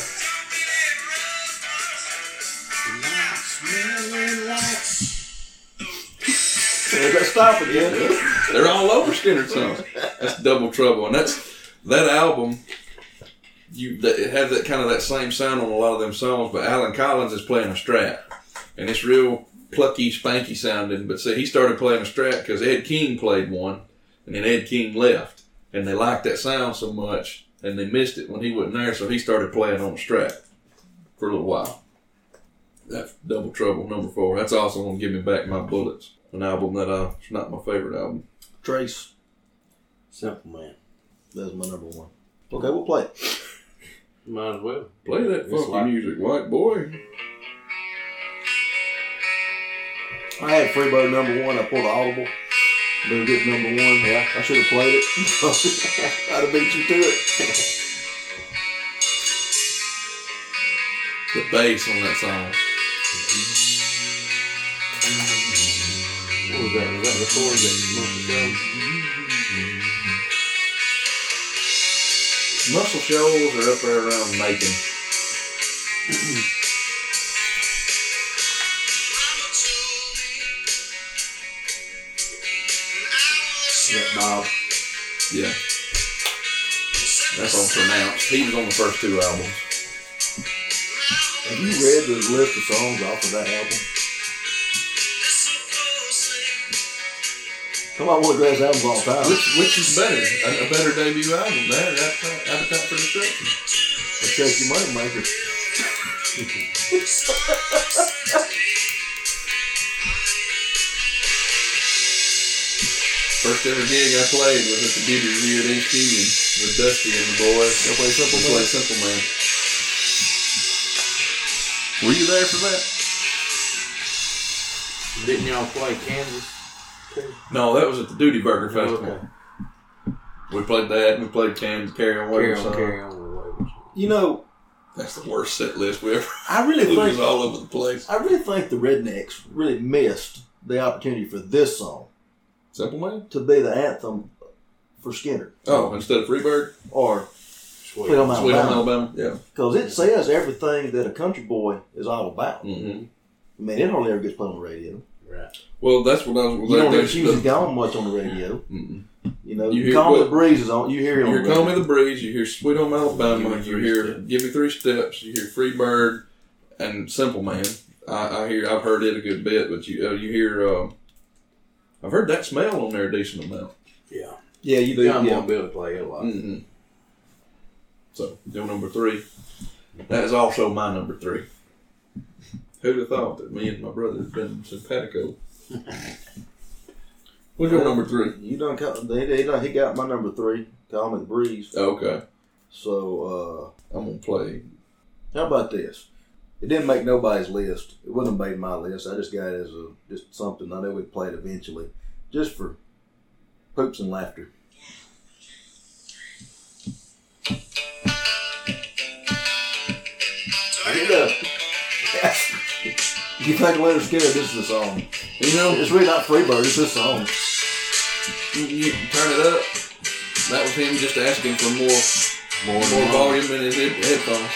There's that stop again. [LAUGHS] They're all over Skynyrd songs. That's Double Trouble, and that's that album. You that, it had that kind of that same sound on a lot of them songs, but Allen Collins is playing a Strat, and it's real plucky, spanky sounding. But see, he started playing a Strat because Ed King played one, and then Ed King left, and they liked that sound so much, and they missed it when he wasn't there, so he started playing on a Strat for a little while. That's Double Trouble number four. That's also going to give me back my bullets. An album that uh, it's not my favorite album. Trace. Simple man. That's my number one. Okay, we'll play it. Might as well. Play that It's funky like- music, white boy. I had Freebird number one. I pulled an audible. Been good number one. Yeah, I should have played it. [LAUGHS] I'd have beat you to it. The bass on that song. What was that? Was that before the Muscle Shoals? Muscle shoals are up there around Macon. [CLEARS THROAT] He was on the first two albums. Have you read the list of songs off of that album? Come on, one of the greatest albums of all time. Which which is better? A, a better debut album? That Appetite, Appetite for Destruction. The Shaky Money Maker. First ever gig I played was at the Beauty Review at East Union with Dusty and the boys. Go play Simple We played Man. Simple Man. Were you there for that? Didn't y'all play Kansas? No, that was at the Duty Burger Oh, Festival. okay. We played that and we played Kansas Carry On Carry Wayward on, Son. carry on with the waivers. You know, That's the worst set list we ever. I really It was [LAUGHS] think all over the place. I really think the Rednecks really missed the opportunity for this song Simple Man? to be the anthem for Skynyrd Oh, instead of Freebird? or Sweet. Sweet Home Alabama Alabama? Yeah. because it says everything that a country boy is all about. hmm I mean, it hardly ever gets played on the radio. Right. Well, that's what I was. You don't that's hear Susie the- Gone much on the radio. Mm-mm. You know, You you hear Call Me the Breeze is on. You hear it You on hear Call. Me the Breeze, you hear Sweet Home Alabama, Give you hear Steps. Give Me Three Steps, you hear Free Bird, and Simple Man. I, I hear, I've heard it a good bit, but you uh, you hear, uh, I've heard that smell on there a decent amount. Yeah. Yeah, you do. John Yeah. won't be able to play it a lot. Mm-hmm. So, your number three. That is also my number three. Who'd have thought that me and my brother had been simpatico? [LAUGHS] What's your number three? You done. Call, they, they done. He got my number three. Call Me the Breeze. Oh, okay, So I'm gonna play. uh, how about this? It didn't make nobody's list. It wouldn't have made my list. I just got it as a just something I know we'd play it eventually, just for poops and laughter. Turn Get it up. up. you think Lynyrd Skynyrd? This is the song. You know, It's really not Freebird. It's this song. you, you turn it up. That was him just asking for more More, more volume in his head- headphones.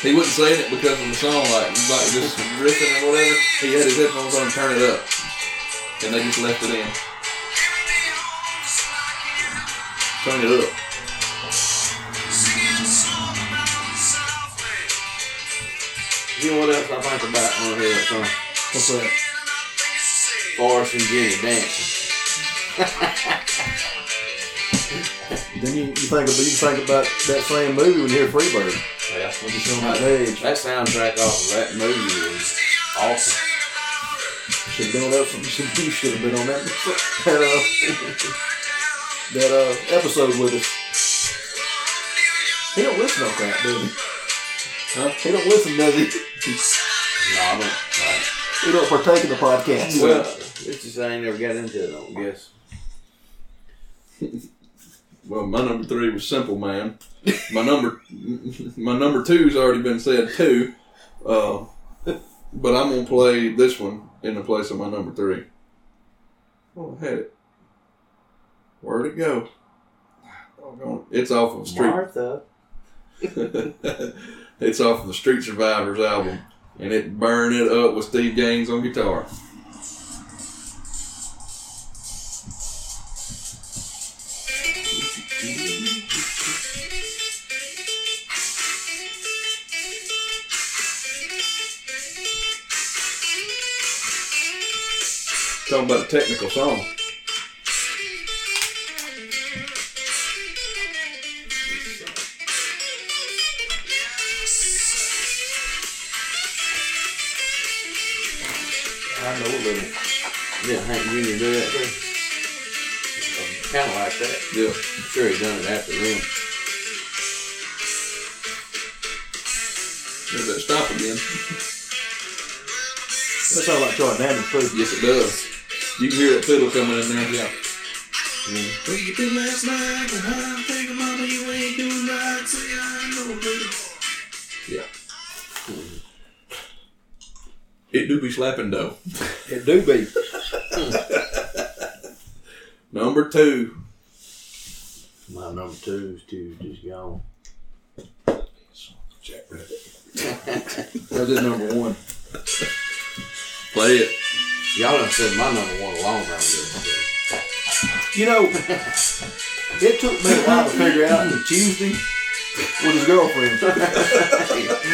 He wasn't saying it because of the song, like like just [LAUGHS] riffing or whatever. He had his headphones on and turn it up, and they just left it in. Turn it up. You know what else I think about hear that song? What's that? Forrest and Jenny dancing. [LAUGHS] Then you, you think about you think about that same movie when you hear Freebird. Yeah. When you him on stage. That soundtrack off of that movie is awesome. Should have [LAUGHS] been on that. Should, you should have been on that that, uh, [LAUGHS] that uh, episode with us. He don't listen to crap, does he? Huh? He don't listen, does he? No, I don't. Right. He don't partake in the podcast. Well, it's just I ain't never got into it, I don't guess. Well, my number three was Simple Man. My number, my number two's already been said too, uh, but I'm gonna play this one in the place of my number three. Oh, I had it. Where'd it go? It's off of Street. Martha. [LAUGHS] it's off of the Street Survivors album, and it burned it up with Steve Gaines on guitar. Talking about a technical song. Yeah, Hank Jr. do that too. Kind of like that. Yeah. I'm sure he done it after them. There's that stop again. That sounds like Charlie Daniels too. Yes, it does. You can hear that fiddle coming in there. Yeah. Mm-hmm. Where you been last night? And I'm thinking, mama, you ain't doing right. Say I know, baby. Yeah. It do be slapping though. It do be. [LAUGHS] Number two. My number two is two just gone. Jack Rabbit. That's his number one. Play it. Y'all done said my number one a long time ago. You know, it took me a while to figure out that Tuesday was his girlfriend. [LAUGHS]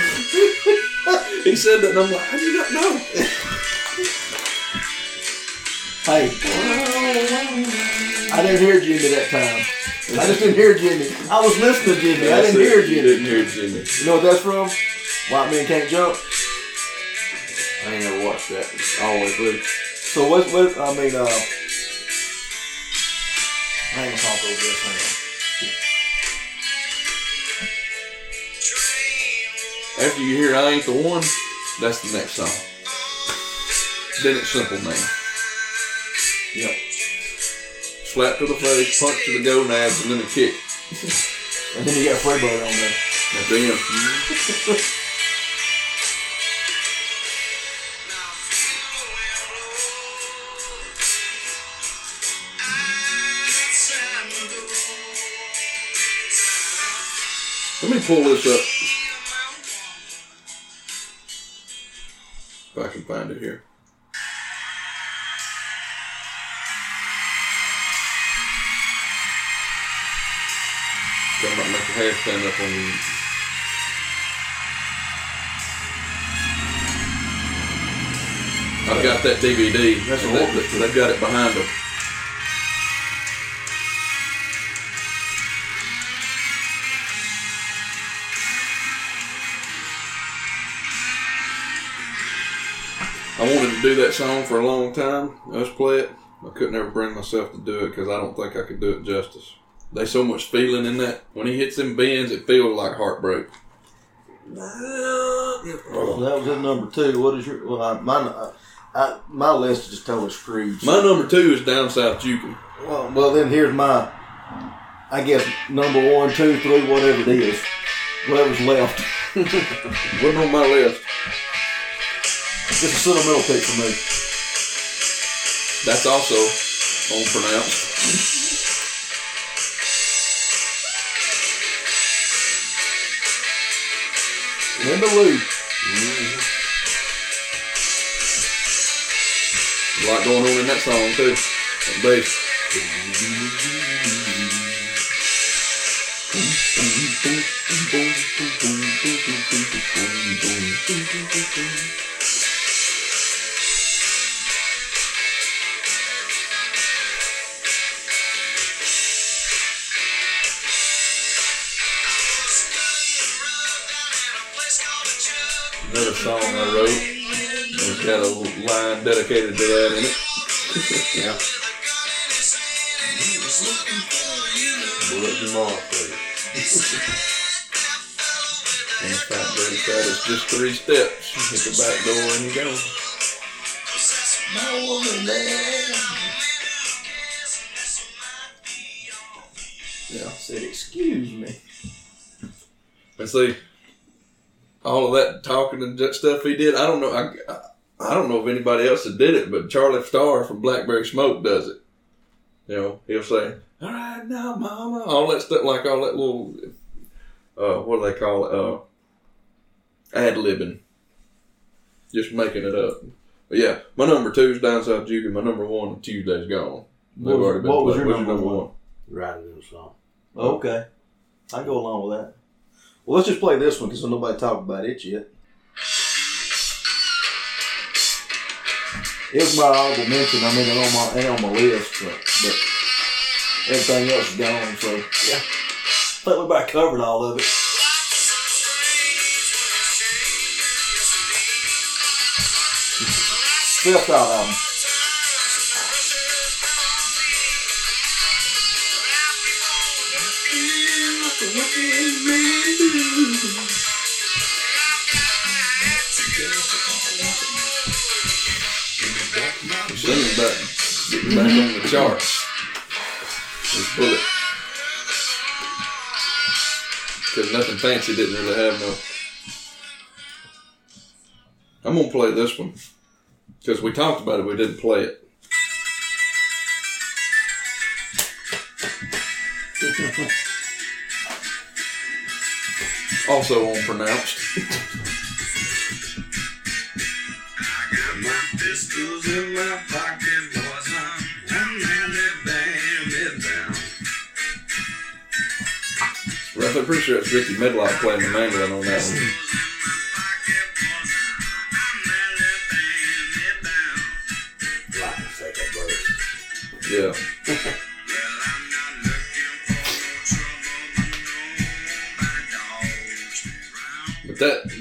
He said that, and I'm like, how do you not know? Hey, I didn't hear Jimmy that time. I just didn't hear Jimmy. I was listening to Jimmy. I didn't hear You Jimmy. didn't hear Jimmy. You know what that's from? White men can't jump. I ain't never watched that. I Always blue. So what? What? I mean, uh, I ain't gonna talk over this. Hang After you hear I Ain't the One, that's the next song. Then it's Simple Man. Yep. Slap to the face, punch to the gonads, and then a kick. And then you got Freebird on there. The end. Let me pull this up. Find it here. Might make hair stand up on you. I've got that DVD. That's a They- orchestra. They've got it behind them. That song for a long time. Us play it. I couldn't ever bring myself to do it because I don't think I could do it justice. There's so much feeling in that. When he hits them bends, it feels like heartbreak. So that was his number two. What is your? Well, I, my I, I, my list is just totally screwed. My number two is Down South Jukin. Well, well, then here's my, I guess number one, two, three, whatever it is, whatever's left. [LAUGHS] Wasn't on my list. Just a sentimental pick for me. That's also unpronounced. Linda Lou. A lot going on in that song too. That bass. [LAUGHS] Another song I wrote. It's got a line dedicated to that [LAUGHS] in it. Yeah. Bullet Mark, baby. And the fact that it's it's just three steps. You hit the back door and you go. Yeah. I Said, excuse me. And see, all of that talking and stuff he did, I don't know. I, I, I don't know if anybody else that did it, but Charlie Starr from Blackberry Smoke does it. You know, he'll say, "All right now, Mama," all that stuff, like all that little, uh, what do they call it? Uh, ad libbing, just making it up. But yeah, my number two is Down South Judy. My number one, Tuesday's Gone. They've What was- already what was your What's number one? Writing in a song. Okay. I go along with that. Well, let's just play this one because nobody talked about it yet. It was my honorable mention. I mean, it on my, it on my list, but, but everything else is gone. So yeah, I think we about covered all of it. Fifth out album. He's Bring Singing back. get Getting back on the charts. This bullet. Cause nothing fancy didn't really have no. I'm gonna play this one. Because we talked about it, we didn't play it. Also unpronounced. Down. I'm pretty sure it's Rickey Medlocke playing the mandolin on that one.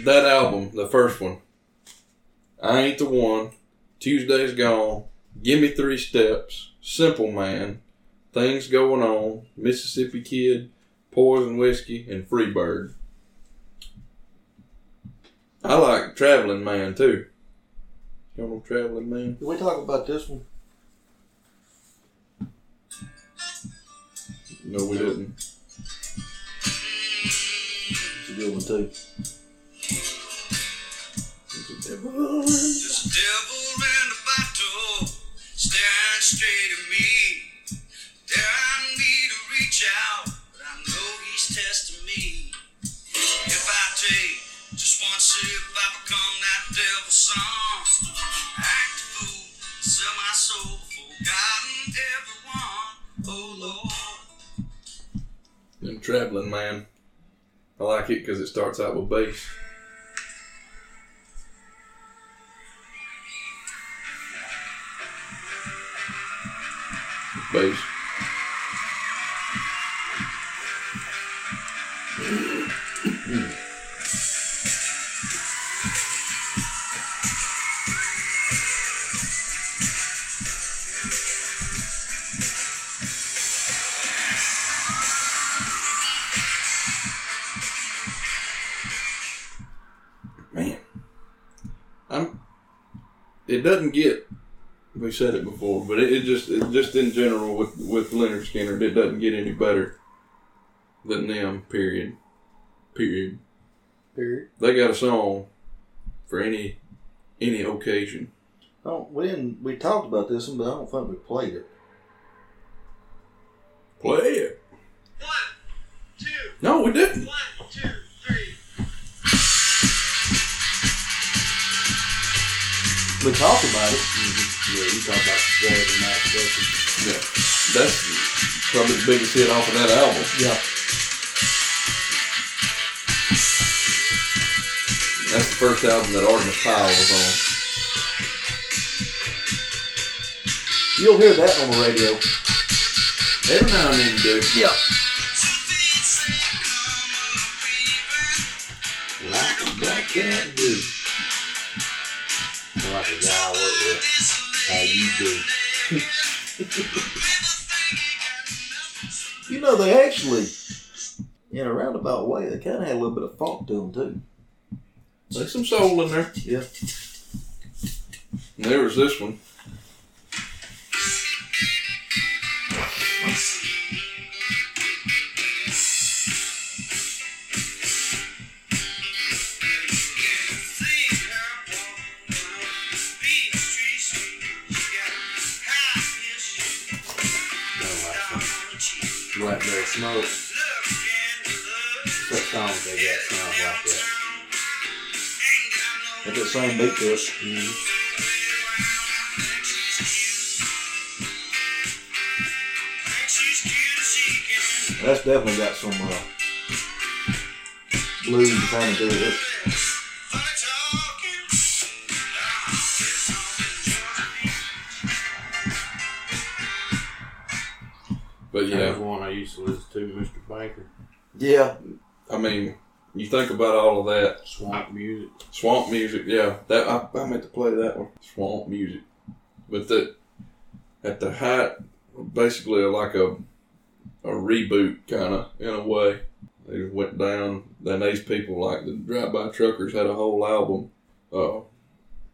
That album, the first one, I ain't the one. Tuesday's gone. Give me three steps. Simple man. Things going on. Mississippi Kid, Poison Whiskey, and Freebird. I like Traveling Man too. You know Traveling Man? Did we talk about this one? No, we didn't. It's a good one too. There's a devil in staring straight at me, daring me to reach out, but I know he's testing me. If I take just one sip, I become that devil's son. Act a fool, sell my soul for God and everyone. Oh Lord. And Traveling Man. I like it because it starts out with bass. Bass. Man. I'm it doesn't get we said it before, but it, it just it just in general with with Lynyrd Skynyrd, it doesn't get any better than them. Period. Period. Period. They got a song for any any occasion. Oh, we didn't. We talked about this one, but I don't think we played it. Play it. One, two, No, we didn't. We talked about it. Mm-hmm. Yeah, you talk about Saturday Night Special. Yeah, that's probably the biggest hit off of that album. Yeah. That's the first album that Artimus Pyle was on. You'll hear that on the radio. Every now and then you do. Yeah. Do. [LAUGHS] You know, they actually, in a roundabout way, they kind of had a little bit of funk to them too. There's some soul in there. Yeah. And there was this one. Same beat to it. That's definitely got some uh, blues kind of to it. But That yeah, was one I used to listen to, Mr. Banker. Yeah. I mean, you think about all of that Swamp music. Swamp music. Yeah, that I, I meant to play that one. Swamp music, but the at the height, basically like a a reboot kind of in a way. They went down. Then these people like the Drive By Truckers had a whole album. Uh,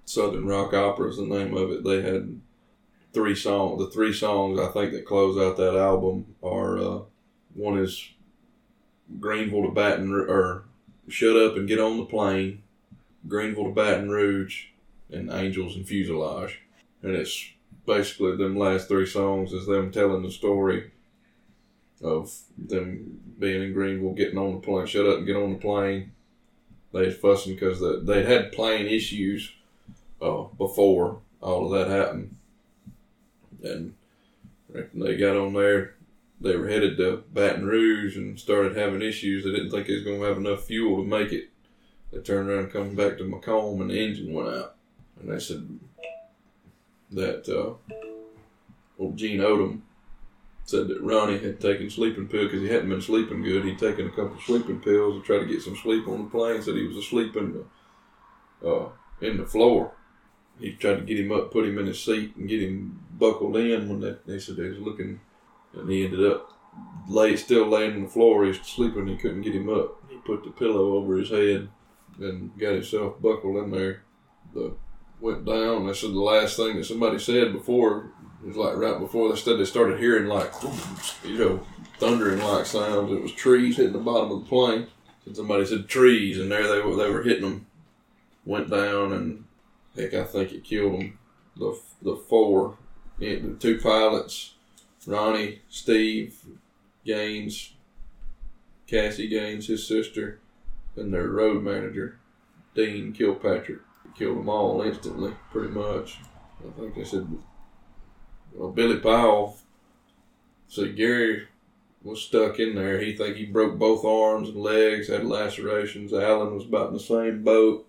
Southern Rock Opera is the name of it. They had three song. The three songs I think that close out that album are uh, one is Greenville to Baton or Shut Up and Get on the Plane, Greenville to Baton Rouge, and Angels and Fuselage, and it's basically them last three songs is them telling the story of them being in Greenville, getting on the plane, shut up and get on the plane. They was fussing because the, they had plane issues uh, before all of that happened. And they got on there, they were headed to Baton Rouge and started having issues. They didn't think they was going to have enough fuel to make it. They turned around come back to McComb and the engine went out. And they said that uh, old Gene Odom said that Ronnie had taken sleeping pills because he hadn't been sleeping good. He'd taken a couple of sleeping pills to try to get some sleep on the plane. Said he was asleep in the uh, in the floor. He tried to get him up, put him in his seat, and get him buckled in. When they, they said they was looking, and he ended up lay still laying on the floor. He was sleeping. He couldn't get him up. He put the pillow over his head and got himself buckled in there. The went down. They said the last thing that somebody said before it was like right before they said they started hearing like you know thundering like sounds. It was trees hitting the bottom of the plane. And somebody said trees, and there they were. They were hitting them. Went down, and heck, I think it killed them. The the four, the two pilots, Ronnie, Steve, Gaines, Cassie Gaines, his sister, and their road manager, Dean Kilpatrick. Killed them all instantly, pretty much. I think they said well, Billy Powell said Gary was stuck in there. He think he broke both arms and legs, had lacerations. Allen was about in the same boat.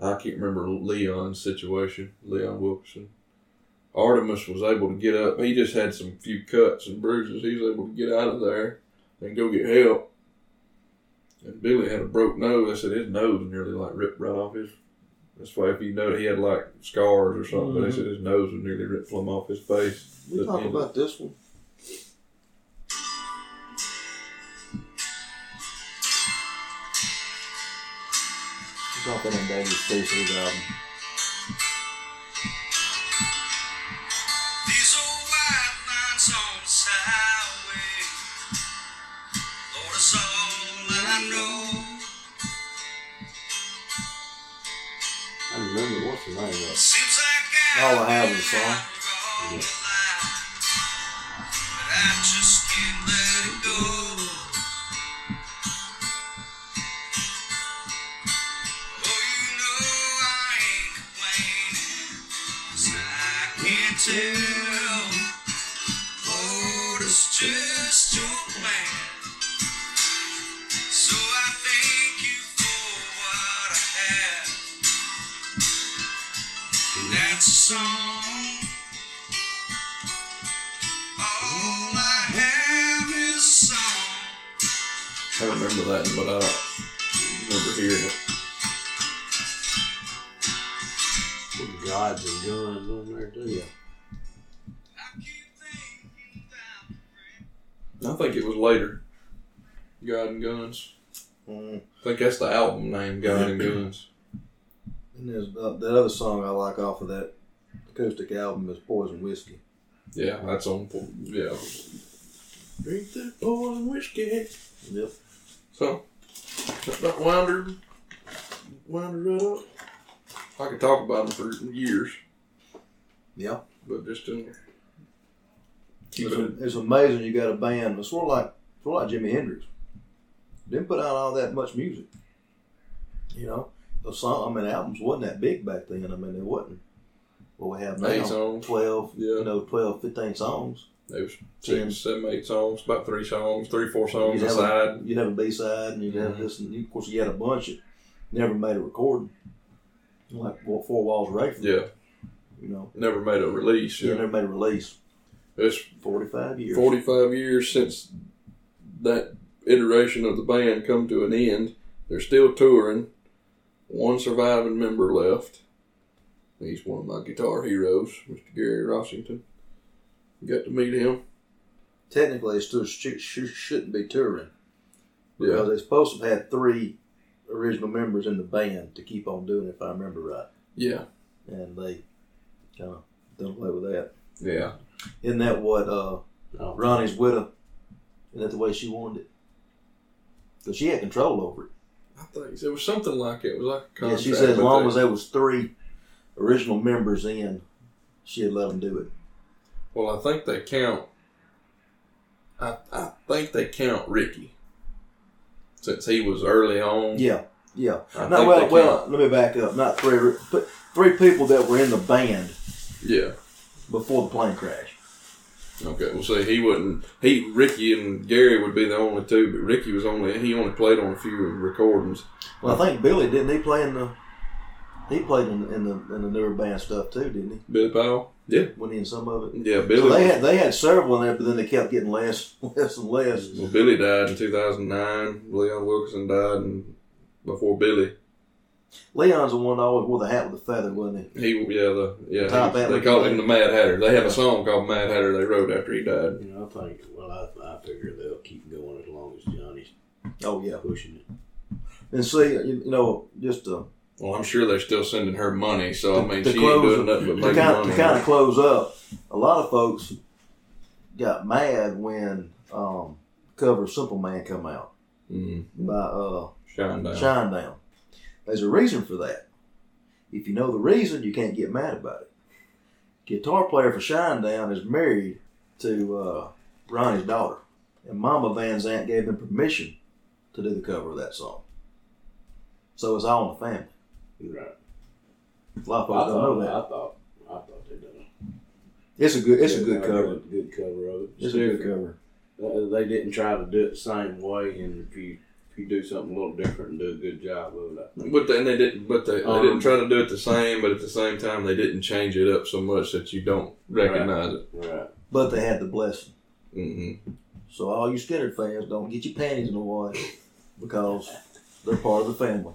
I can't remember Leon's situation, Leon Wilkeson. Artimus was able to get up. He just had some few cuts and bruises. He was able to get out of there and go get help. And Billy had a broke nose. I said his nose nearly like ripped right off his that's why if you know he had like scars or something, but they said his nose was nearly ripped from off his face. We talk about this one. Something in David Stacy's album. All I have is a song. all that, but I don't remember hearing it. Some gods and guns on there do you? I keep thinking about I think it was later. God and Guns. Mm. I think that's the album name, God and Guns. And there's uh, that other song I like off of that acoustic album is Poison Whiskey. Yeah, that's on. Yeah. Drink that poison whiskey. Yep. So, that wound her, wound her right up. I could talk about them for years, Yeah. but just keep It's, it. it's amazing you got a band. It's sort of like sort of like Jimi Hendrix. Didn't put out all that much music. You know, the song. I mean, albums wasn't that big back then. I mean, it wasn't. What we have now, Eight songs. twelve. Yeah. You know, 12, 15 songs. There was six, seven, eight songs, about three songs, three, four songs You'd have, aside. a, you'd have a B side, and you'd have Mhm. this, and you, of course, you had a bunch that never made a recording. Like what Four Walls Raiford. Yeah, You know, never made a release. yeah. Yeah. never made a release. It's Forty-five years. 45 years since that iteration of the band come to an end. They're still touring. One surviving member left. He's one of my guitar heroes, Mr. Gary Rossington. Got to meet him. Technically, it still sh- sh- shouldn't be touring. Yeah, Because they're supposed to have had three original members in the band to keep on doing it, if I remember right. yeah. And they kind of don't play with that. Yeah. Isn't that what uh, No. Ronnie's widow? Isn't that the way she wanted it? Because she had control over it. I think it was something like it. It was like a Yeah, she said as long as there was three original members in, she'd let them do it. Well, I think they count. I I think they count Rickey since he was early on. Yeah, yeah. I No, well, well. Let me back up. Not three, but three people that were in the band Yeah. before the plane crash. Okay. Well, see, he wouldn't. He Rickey and Gary would be the only two, but Rickey was only he only played on a few recordings. Well, I think Billy didn't he play in the. He played in, in the in the newer band stuff too, didn't he? Billy Powell. Yeah. When in some of it. Yeah. So Billy. they had they had several in there, but then they kept getting less, [LAUGHS] less and less. well, Billy died in 2009. Leon Wilkeson died and before Billy. Leon's the one that always wore the hat with the feather, wasn't he? He yeah the yeah Top he- they called him the Mad Hatter. They have a song called Mad Hatter they wrote after he died. You know, I think. Well, I, I figure they'll keep going as long as Johnny's Oh yeah. pushing it. And see, you, you know, just to, Well, I'm sure they're still sending her money, so I mean she close ain't doing nothing but to making kind, money. to kind of close up, a lot of folks got mad when um, cover Simple Man come out mm, by uh, shine down. Shinedown. There's a reason for that. If you know the reason, you can't get mad about it. Guitar player for Shinedown is married to uh, Ronnie's daughter, and Mama Van Zant gave them permission to do the cover of that song. So it's all in the family. Right. A lot of I folks don't thought, know that. I thought. I thought they done. It's a good. It's a good cover. a Good cover of it. It's a good cover. Uh, they didn't try to do it the same way, and if you if you do something a little different and do a good job of it, But then they didn't. But they, they Um, didn't try to do it the same. But at the same time, they didn't change it up so much that you don't recognize it. Right. But they had the blessing. Mm-hmm. So all you Skynyrd fans, don't get your panties in the wash because they're part of the family.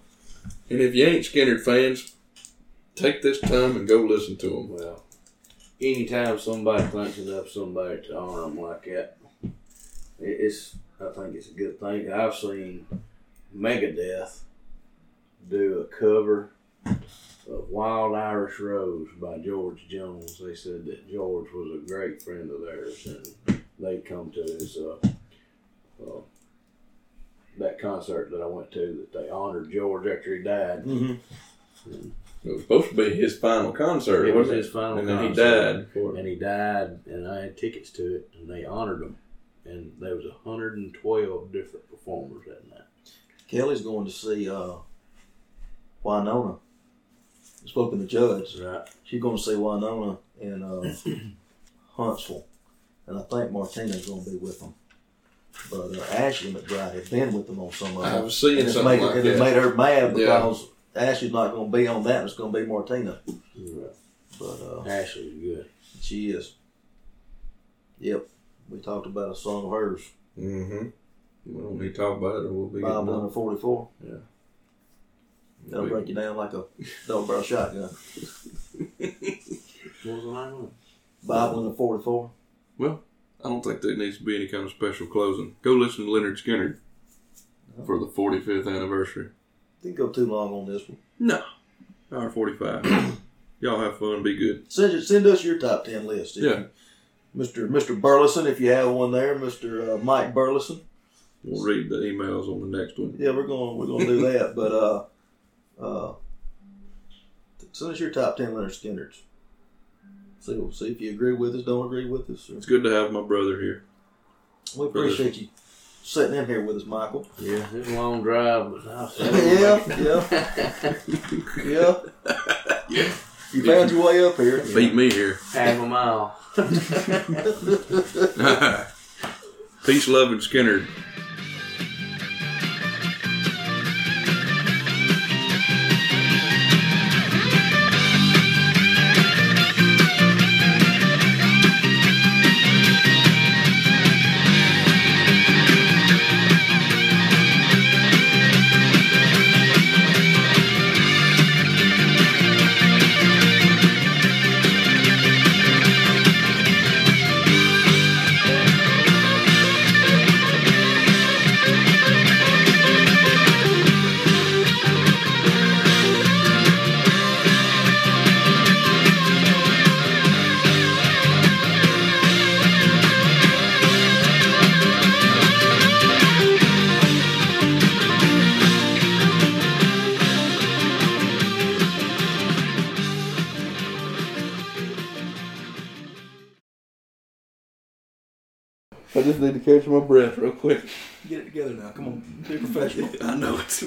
And if you ain't Skynyrd fans, take this time and go listen to them. Well, anytime somebody thinks up somebody to honor them like that, it's I think it's a good thing. I've seen Megadeth do a cover of Wild Irish Rose by George Jones. They said that George was a great friend of theirs, and they come to his uh, uh, that concert that I went to that they honored George after he died. Mm-hmm. It was supposed to be his final concert. It was his final and then he died. And he died, and I had tickets to it, and they honored him, and there was hundred and twelve different performers that night. Kelly's going to see uh, Wynonna. Spoke to the judge. Right. She's going to see Wynonna in uh, [COUGHS] Huntsville, and I think Martina's going to be with them. But uh, Ashley McBryde had been with them on some of I them. was seeing and it's something made, like and it made her mad Yeah. because Ashley's not going to be on that. It's going to be Martina. right. But uh, Ashley's good. she is. Yep. We talked about a song of hers, Mm-hmm. We don't need to talk about it, or we'll be getting Bible done. under 44. That'll Big- break you down like a [LAUGHS] double barrel shotgun. [LAUGHS] What was the name of it? Bible in the 44. I don't think there needs to be any kind of special closing. Go listen to Lynyrd Skynyrd for the 45th anniversary. Didn't go too long on this one. No, hour 45. [CLEARS THROAT] Y'all have fun. Be good. Send send us your top 10 list. Yeah. you- Mr. Mr. Burleson, if you have one there, Mr. Uh, Mike Burleson. We'll read the emails on the next one. Yeah, we're going we're going to do that. But uh, uh, send us your top 10 Lynyrd Skynyrds. See, we'll see if you agree with us, don't agree with us. Or, It's good to have my brother here. we appreciate you sitting in here with us, Michael. Yeah, it's a long drive, but I'll [LAUGHS] say yeah, [LAUGHS] yeah, yeah. You found your way up here. Beat me here. half a mile. [LAUGHS] Peace, love, and Skynyrd. Catch my breath real quick. Get it together now. Come on, be [LAUGHS] professional. I know it's.